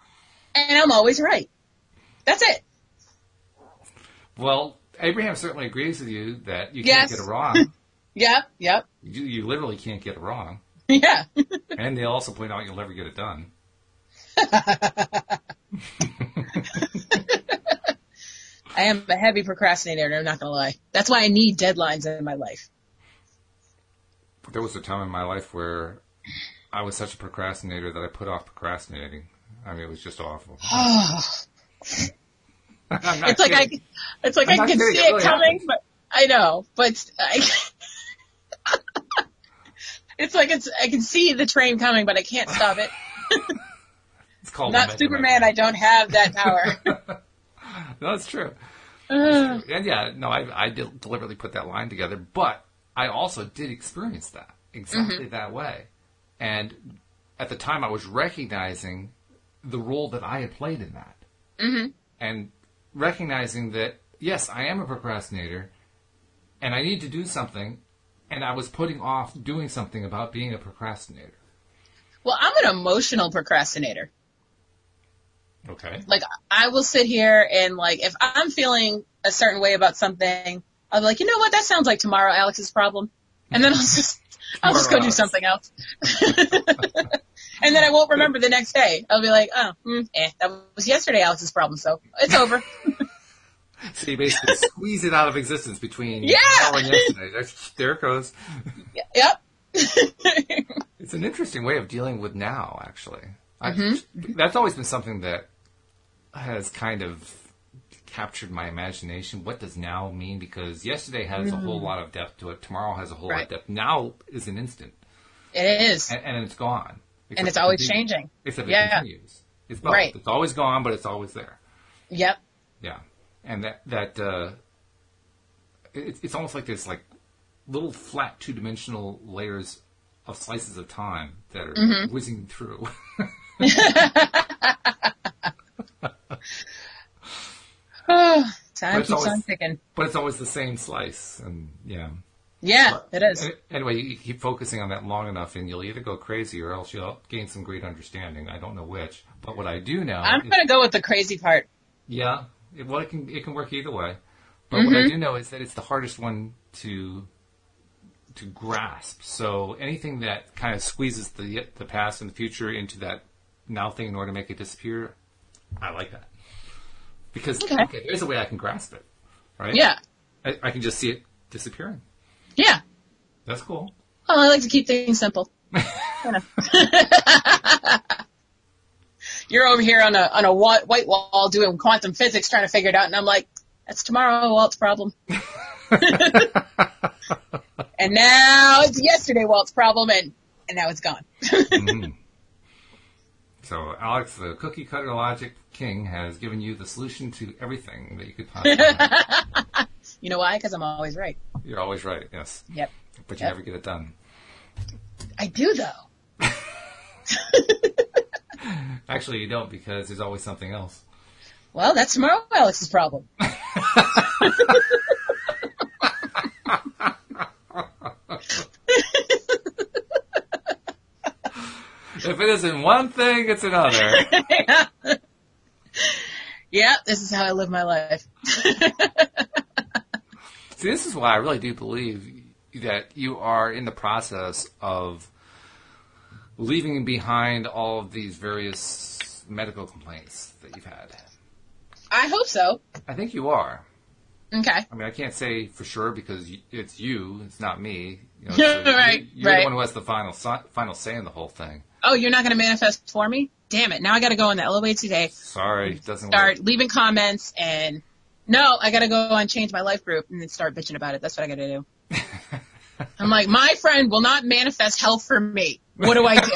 and I'm always right. That's it. Well, Abraham certainly agrees with you that you Yes. can't get it wrong. Yep, yep, you, you literally can't get it wrong. yeah. And they also point out you'll never get it done. I am a heavy procrastinator, and I'm not gonna lie. That's why I need deadlines in my life. There was a time in my life where I was such a procrastinator that I put off procrastinating. I mean, it was just awful. I'm not it's like I, it's like I'm I can kidding, see it it really coming, happens. but I know, but I, it's like it's I can see the train coming, but I can't stop it. It's called Not Superman. I don't have that power. That's true. Uh, And yeah, no, I, I did deliberately put that line together, but I also did experience that exactly that way. And at the time, I was recognizing the role that I had played in that. Mm-hmm. And recognizing that, yes, I am a procrastinator and I need to do something, and I was putting off doing something about being a procrastinator. well, I'm an emotional procrastinator. Okay. Like I will sit here and like if I'm feeling a certain way about something, I'll be like, you know what? That sounds like tomorrow Alex's problem, and then I'll just I'll just go do something else. and then I won't remember the next day. I'll be like, oh, mm, eh, that was yesterday Alex's problem, so it's over. So you basically squeeze it out of existence between Yeah. and yesterday. There- There it goes. yep. It's an interesting way of dealing with now, actually. I, that's always been something that has kind of captured my imagination. What does now mean? Because yesterday has a whole lot of depth to it. Tomorrow has a whole lot of depth. Now is an instant, it is, and, and it's gone. and it's Except it always continues. changing. Except it Yeah. continues. It's both. Right. It's always gone, but it's always there. Yep. Yeah, and that that uh, it's it's almost like there's like little flat two dimensional layers of slices of time that are Mm-hmm. whizzing through. But keeps always- on but it's always the same slice, and yeah. Yeah, it is. Anyway, you keep focusing on that long enough, and you'll either go crazy or else you'll gain some great understanding. I don't know which, but what I do know, I'm gonna go with the crazy part. yeah, it, well, it can it can work either way. But what I mm-hmm. do know is that it's the hardest one to to grasp. So anything that kind of squeezes the the past and the future into that now thing in order to make it disappear, I like that because Okay. okay, there's a way I can grasp it, right? Yeah. I, I can just see it disappearing. Yeah. That's cool. Well, I like to keep things simple. You're over here on a on a white wall doing quantum physics, trying to figure it out, and I'm like, "That's tomorrow, Walt's problem." and now it's yesterday, Walt's problem, and and now it's gone. Mm-hmm. So Alex, the cookie cutter logic king, has given you the solution to everything that you could possibly. you know why? Because I'm always right. You're always right. Yes, Yep. but you Yep. never get it done. I do though. Actually, you don't because there's always something else. Well, that's tomorrow, Alex's problem. If it isn't one thing, it's another. yeah, this is how I live my life. See, this is why I really do believe that you are in the process of leaving behind all of these various medical complaints that you've had. I hope so. I think you are. Okay. I mean, I can't say for sure because it's you, it's not me. You know, so Right, you- You're right. the one who has the final final say in the whole thing. Oh, you're not going to manifest for me? Damn it. Now I got to go on the LOA today, Sorry, doesn't start work. leaving comments, and no, I got to go and change my life group and then start bitching about it. That's what I got to do. I'm like, my friend will not manifest health for me. What do I do?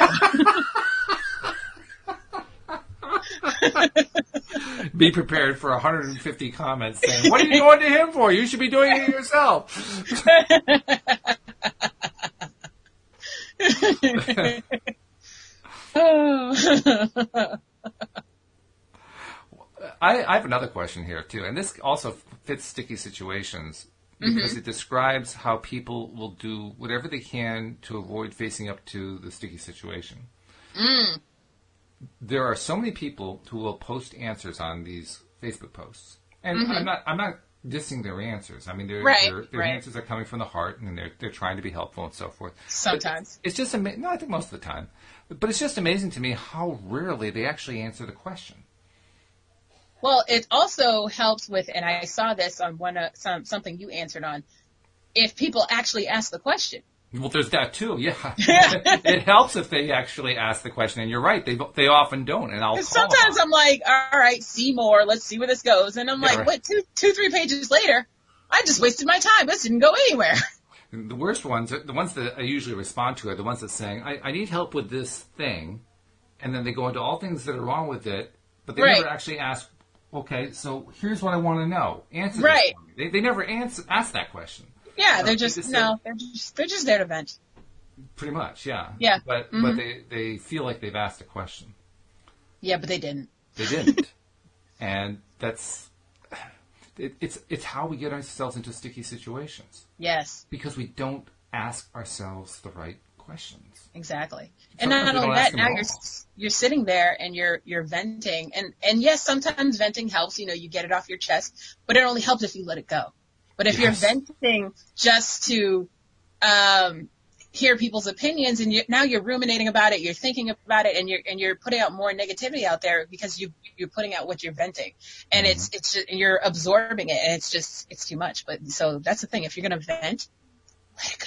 Be prepared for 150 comments saying, "What are you going to him for? You should be doing it yourself." I, I have another question here too, and this also fits sticky situations because mm-hmm. it describes how people will do whatever they can to avoid facing up to the sticky situation. Mm. There are so many people who will post answers on these Facebook posts, and mm-hmm. I'm not I'm not dissing their answers. I mean, their Right, their, their right. answers are coming from the heart, and they're they're trying to be helpful and so forth. Sometimes. It's just ama- no, I think most of the time, but it's just amazing to me how rarely they actually answer the question. Well, it also helps with, and I saw this on one uh, some something you answered on. If people actually ask the question, Well, there's that too. Yeah, it helps if they actually ask the question, and you're right. They they often don't, and I'll call sometimes. I'm like, all right, see more. Let's see where this goes. And I'm Yeah, like, right. what? Two, two, three pages later, I just wasted my time. This didn't go anywhere. The worst ones, are- the ones that I usually respond to, are the ones that saying, "I, I need help with this thing," and then they go into all things that are wrong with it, but they Right. never actually ask. Okay, so here's what I want to know. Answer Right. They, they never answer ask that question. Yeah, they're they just just no, they're just they're just there to vent. Pretty much, yeah. Yeah. But Mhm. but they they feel like they've asked a question. Yeah, but they didn't. They didn't, and that's it, it's it's how we get ourselves into sticky situations Yes, because we don't ask ourselves the right questions. exactly. And not only that, now you're you're sitting there and you're you're venting, and and yes, sometimes venting helps. You know, you get it off your chest, but it only helps if you let it go. But if Yes. you're venting just to um, hear people's opinions, and you, now you're ruminating about it, you're thinking about it, and you're and you're putting out more negativity out there because you you're putting out what you're venting, and mm-hmm. it's it's just, you're absorbing it, and it's just it's too much. But so that's the thing. If you're gonna vent, let it go.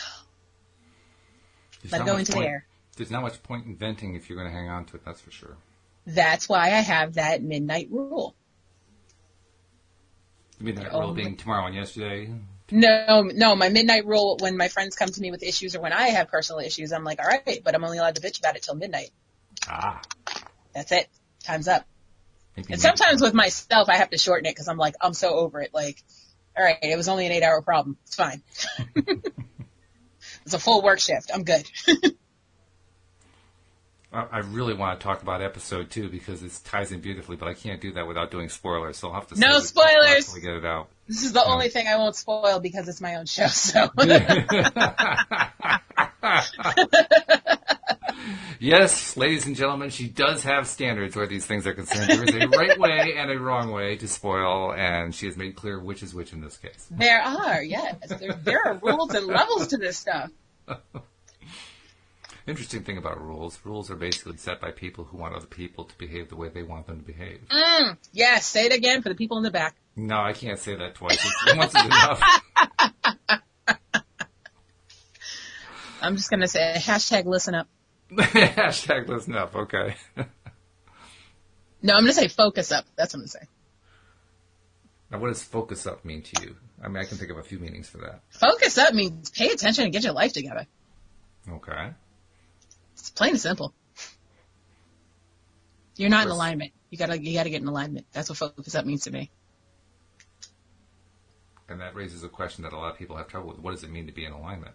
There's Let it go into point- the air. There's not much point in venting if you're going to hang on to it. That's for sure. That's why I have that midnight rule. The midnight Oh, rule being tomorrow and yesterday. No, no, my midnight rule when my friends come to me with issues or when I have personal issues, I'm like, all right, but I'm only allowed to bitch about it till midnight. Ah. That's it. Time's up. And sometimes with myself, I have to shorten it because I'm like, I'm so over it. Like, all right, it was only an eight hour problem. It's fine. it's a full work shift. I'm good. I I really want to talk about episode two because it ties in beautifully, but I can't do that without doing spoilers. So I'll have to No spoilers! we get it out. This is the only thing I won't spoil because it's my own show. So yes, ladies and gentlemen, she does have standards where these things are concerned. There is a right way and a wrong way to spoil, and she has made clear which is which in this case. there are, yes, there, there are rules and levels to this stuff. Interesting thing about rules rules are basically set by people who want other people to behave the way they want them to behave. Mm, yes, say it again for the people in the back. No, I can't say that twice. Once is enough. I'm just gonna say hashtag listen up. Hashtag listen up, okay. No, I'm gonna say focus up. That's what I'm gonna say. Now, what does focus up mean to you? I mean, I can think of a few meanings for that. Focus up means pay attention and get your life together. Okay. It's plain and simple. You're not in alignment. You gotta you gotta get in alignment. That's what focus up means to me. And that raises a question that a lot of people have trouble with. What does it mean to be in alignment?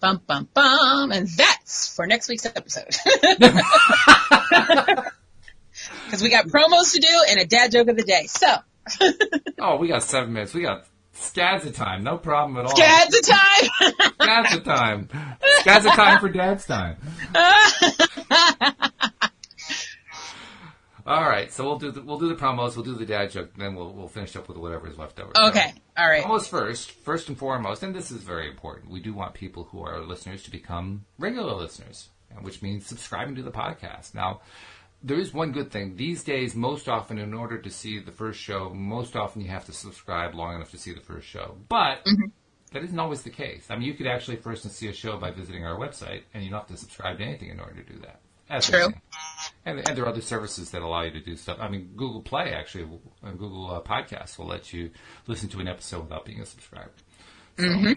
Bum bum bum, and that's for next week's episode. Because we got promos to do and a dad joke of the day. So, Oh, we got seven minutes. We got scads of time. No problem at all. dad's a time. Scads of time. Scads of time for dad's time. All right, so we'll do the, we'll do the promos. We'll do the dad joke. Then we'll we'll finish up with whatever is left over. okay, all right. Almost first, first and foremost, and this is very important. We do want people who are listeners to become regular listeners, which means subscribing to the podcast. Now, there is one good thing. These days, most often, in order to see the first show, most often you have to subscribe long enough to see the first show. But that isn't always the case. I mean, you could actually first see a show by visiting our website, and you don't have to subscribe to anything in order to do that. That's True. And, and there are other services that allow you to do stuff. I mean, Google Play actually, and Google uh, Podcasts will let you listen to an episode without being a subscriber. So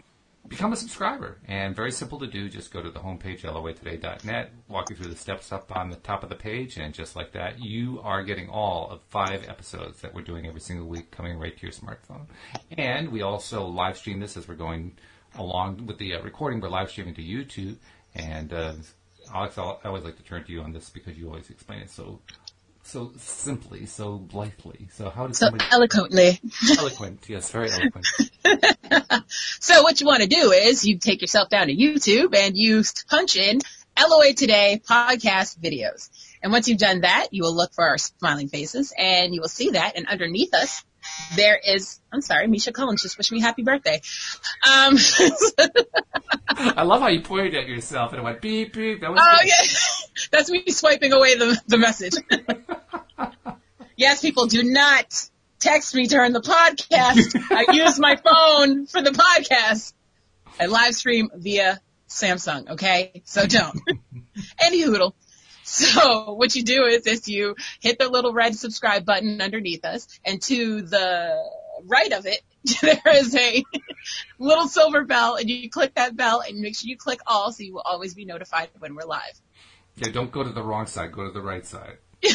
become a subscriber. And very simple to do. Just go to the homepage, loatoday.net, walk you through the steps up on the top of the page, and just like that, you are getting all of five episodes that we're doing every single week coming right to your smartphone. And we also live stream this as we're going along with the uh, recording. We're live streaming to YouTube. And uh, Alex, I'll- I always like to turn to you on this because you always explain it so so simply, so blithely. So how does So somebody eloquently. eloquent? Yes, very eloquent. So what you want to do is you take yourself down to YouTube and you punch in LOA Today podcast videos. And once you've done that, you will look for our smiling faces and you will see that. And underneath us, there is, I'm sorry, Misha Collins just wished me happy birthday. Um, I love how you pointed at yourself and it went beep beep. That was oh good. yeah, that's me swiping away the, the message. yes, people do not text me during the podcast. I use my phone for the podcast. I live stream via Samsung, okay? So don't. Any hoodle. So what you do is, is you hit the little red subscribe button underneath us, and to the right of it, there is a little silver bell, and you click that bell, and make sure you click all, so you will always be notified when we're live. Yeah, don't go to the wrong side. Go to the right side.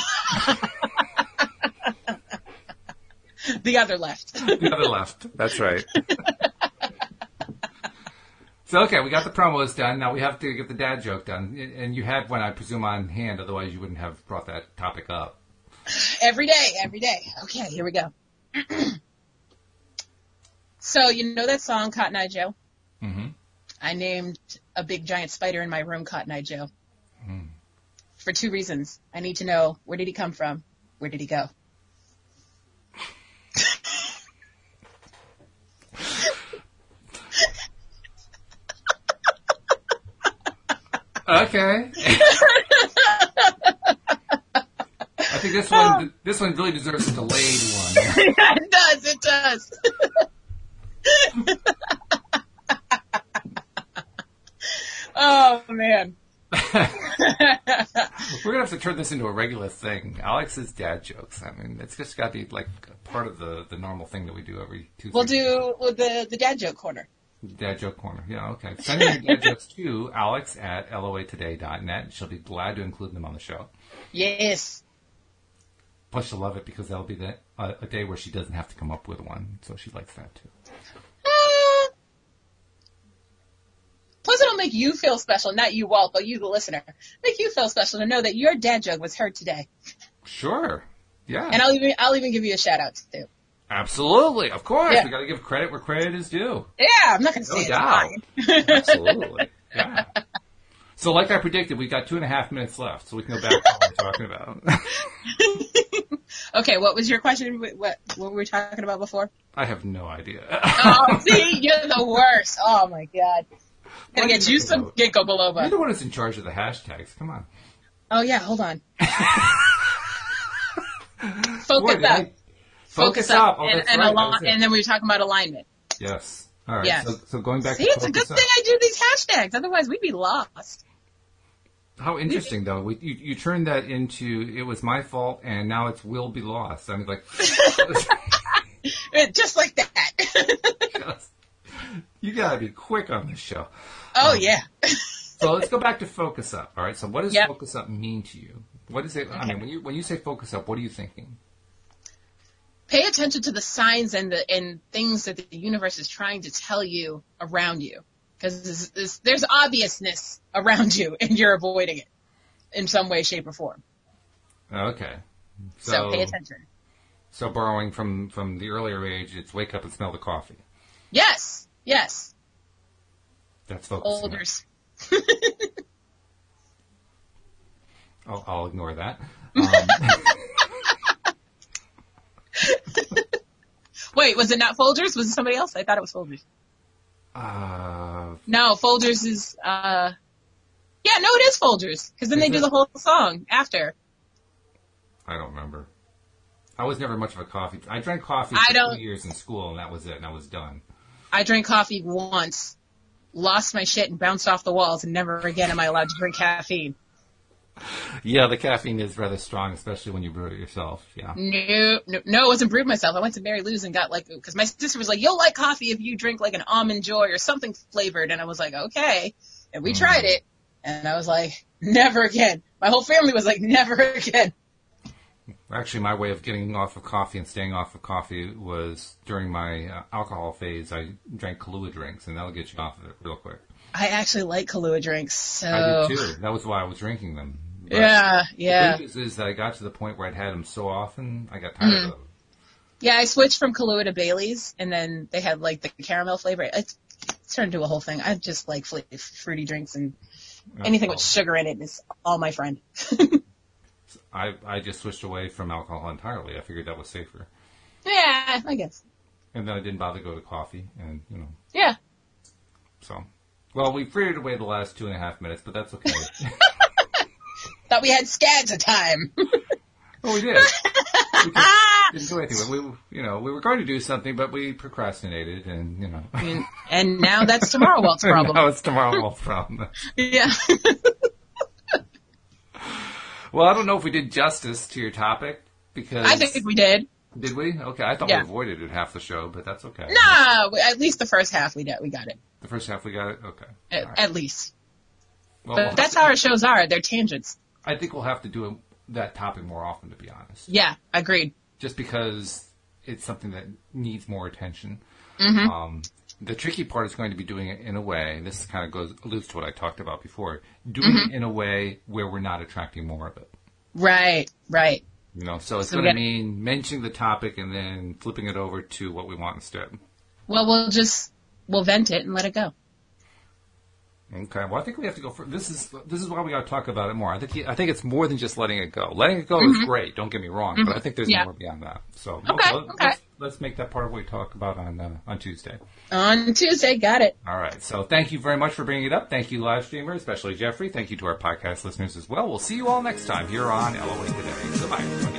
The other left. The other left. That's right. So okay, we got the promos done. Now we have to get the dad joke done, and you had one, I presume, on hand. Otherwise, you wouldn't have brought that topic up. Every day, every day. Okay, here we go. so you know that song Cotton Eye Joe? Mm-hmm. I named a big giant spider in my room Cotton Eye Joe. For two reasons. I need to know where did he come from? Where did he go? Okay. I think this one, this one really deserves a delayed one. it does, it does. oh man. We're gonna have to turn this into a regular thing. Alex's dad jokes. I mean, it's just got to be like part of the the normal thing that we do every Tuesday. We'll do the the dad joke corner. Dad joke corner. Yeah, okay. Send your dad jokes to Alex at loatoday.net. She'll be glad to include them on the show. Yes. Plus, she'll love it because that'll be the, uh, a day where she doesn't have to come up with one, so she likes that too. Uh, plus, it'll make you feel special, not you, Walt, but you, the listener. Make you feel special to know that your dad joke was heard today. Sure. Yeah. And I'll even I'll even give you a shout out too. Absolutely. Of course. Yeah. We got to give credit where credit is due. Yeah, I'm not gonna No say doubt. Absolutely. Yeah. So, like I predicted, we've got two and a half minutes left, so we can go back to what we're talking about. okay, what was your question? What what were we talking about before? I have no idea. Oh, see, you're the worst. Oh my god. Gonna get you some ginkgo You're biloba. the one that's in charge of the hashtags. Come on. Oh yeah, hold on. Focus did up. I- Focus up. Oh, and, and, right. ali- That was it. and then we were talking about alignment. Yes. All right. Yes. So, so going back See, to it's a good up. thing I do these hashtags. Otherwise, we'd be lost. How interesting, though. We, you, you turned that into it was my fault, and now it's will be lost. I mean, like, Just like that. you gotta be quick on this show. oh um, yeah. So let's go back to focus up. All right. So what does Yep. focus up mean to you? What is it? I mean, when you when you say focus up, what are you thinking? Pay attention to the signs and the and things that the universe is trying to tell you around you, because there's obviousness around you, and you're avoiding it in some way, shape, or form. Okay. So, pay attention. So borrowing from from the earlier age, it's wake up and smell the coffee. Yes. Yes. That's focusing. I'll, I'll ignore that. Um, Wait, was it not Folgers? Was it somebody else? I thought it was Folgers. uh, No, Folgers is, uh, yeah, no, it is Folgers. Cause then they do the whole song after. I don't remember. I was never much of a coffee. I drank coffee I for don't- two years in school, and that was it. And I was done. I drank coffee once, lost my shit and bounced off the walls and never again am I allowed to drink caffeine. Yeah, the caffeine is rather strong, especially when you brew it yourself. Yeah. No, no, no, it wasn't brewed myself. I went to Mary Lou's and got like, cause my sister was like, you'll like coffee if you drink like an almond joy or something flavored. And I was like, okay. And we mm-hmm. tried it and I was like, never again. My whole family was like, never again. Actually, my way of getting off of coffee and staying off of coffee was during my uh, alcohol phase. I drank Kahlua drinks, and that'll get you off of it real quick. I actually like Kahlua drinks. So I did too. That was why I was drinking them. But yeah, The yeah. good news is that I got to the point where I'd had them so often, I got tired Mm. of them. Yeah, I switched from Kahlua to Bailey's, and then they had like the caramel flavor. It turned into a whole thing. I just like fl- fruity drinks and anything with sugar in it is all my friend. I I just switched away from alcohol entirely. I figured that was safer. Yeah, I guess. And then I didn't bother to go to coffee, and you know, Yeah. so. Well, we frittered away the last two and a half minutes, but that's okay. Thought we had scads of time. oh, we did. We didn't do anything. We, you know, we were going to do something, but we procrastinated, and you know. and, and now that's tomorrow Walt's problem. now it's tomorrow Walt's problem. Yeah. Well, I don't know if we did justice to your topic because I think we did. did we? Okay, I thought Yeah. we avoided it half the show, but that's okay. No, at least the first half we did. We got it. The first half we got it. Okay. At, right. at least. Well, But we'll that's how our shows are. They're tangents. I think we'll have to do that topic more often, to be honest. Yeah, agreed. Just because it's something that needs more attention. Mm-hmm. Um, the tricky part is going to be doing it in a way. This kind of goes alludes to what I talked about before. Doing Mm-hmm. it in a way where we're not attracting more of it. Right, right. You know, so it's So going to mean mentioning the topic and then flipping it over to what we want instead. Well, we'll just, we'll vent it and let it go. Okay. Well, I think we have to go for this. Is this is why we got to talk about it more? I think I think it's more than just letting it go. Letting it go is great. Don't get me wrong, but I think there's Mm-hmm. Yeah. more beyond that. So Okay, let- okay. Let's, let's make that part of what we talk about on uh, on Tuesday. On Tuesday, got it. All right. So thank you very much for bringing it up. Thank you, live streamer, especially Jeffrey. Thank you to our podcast listeners as well. We'll see you all next time here on LOA Today. Goodbye.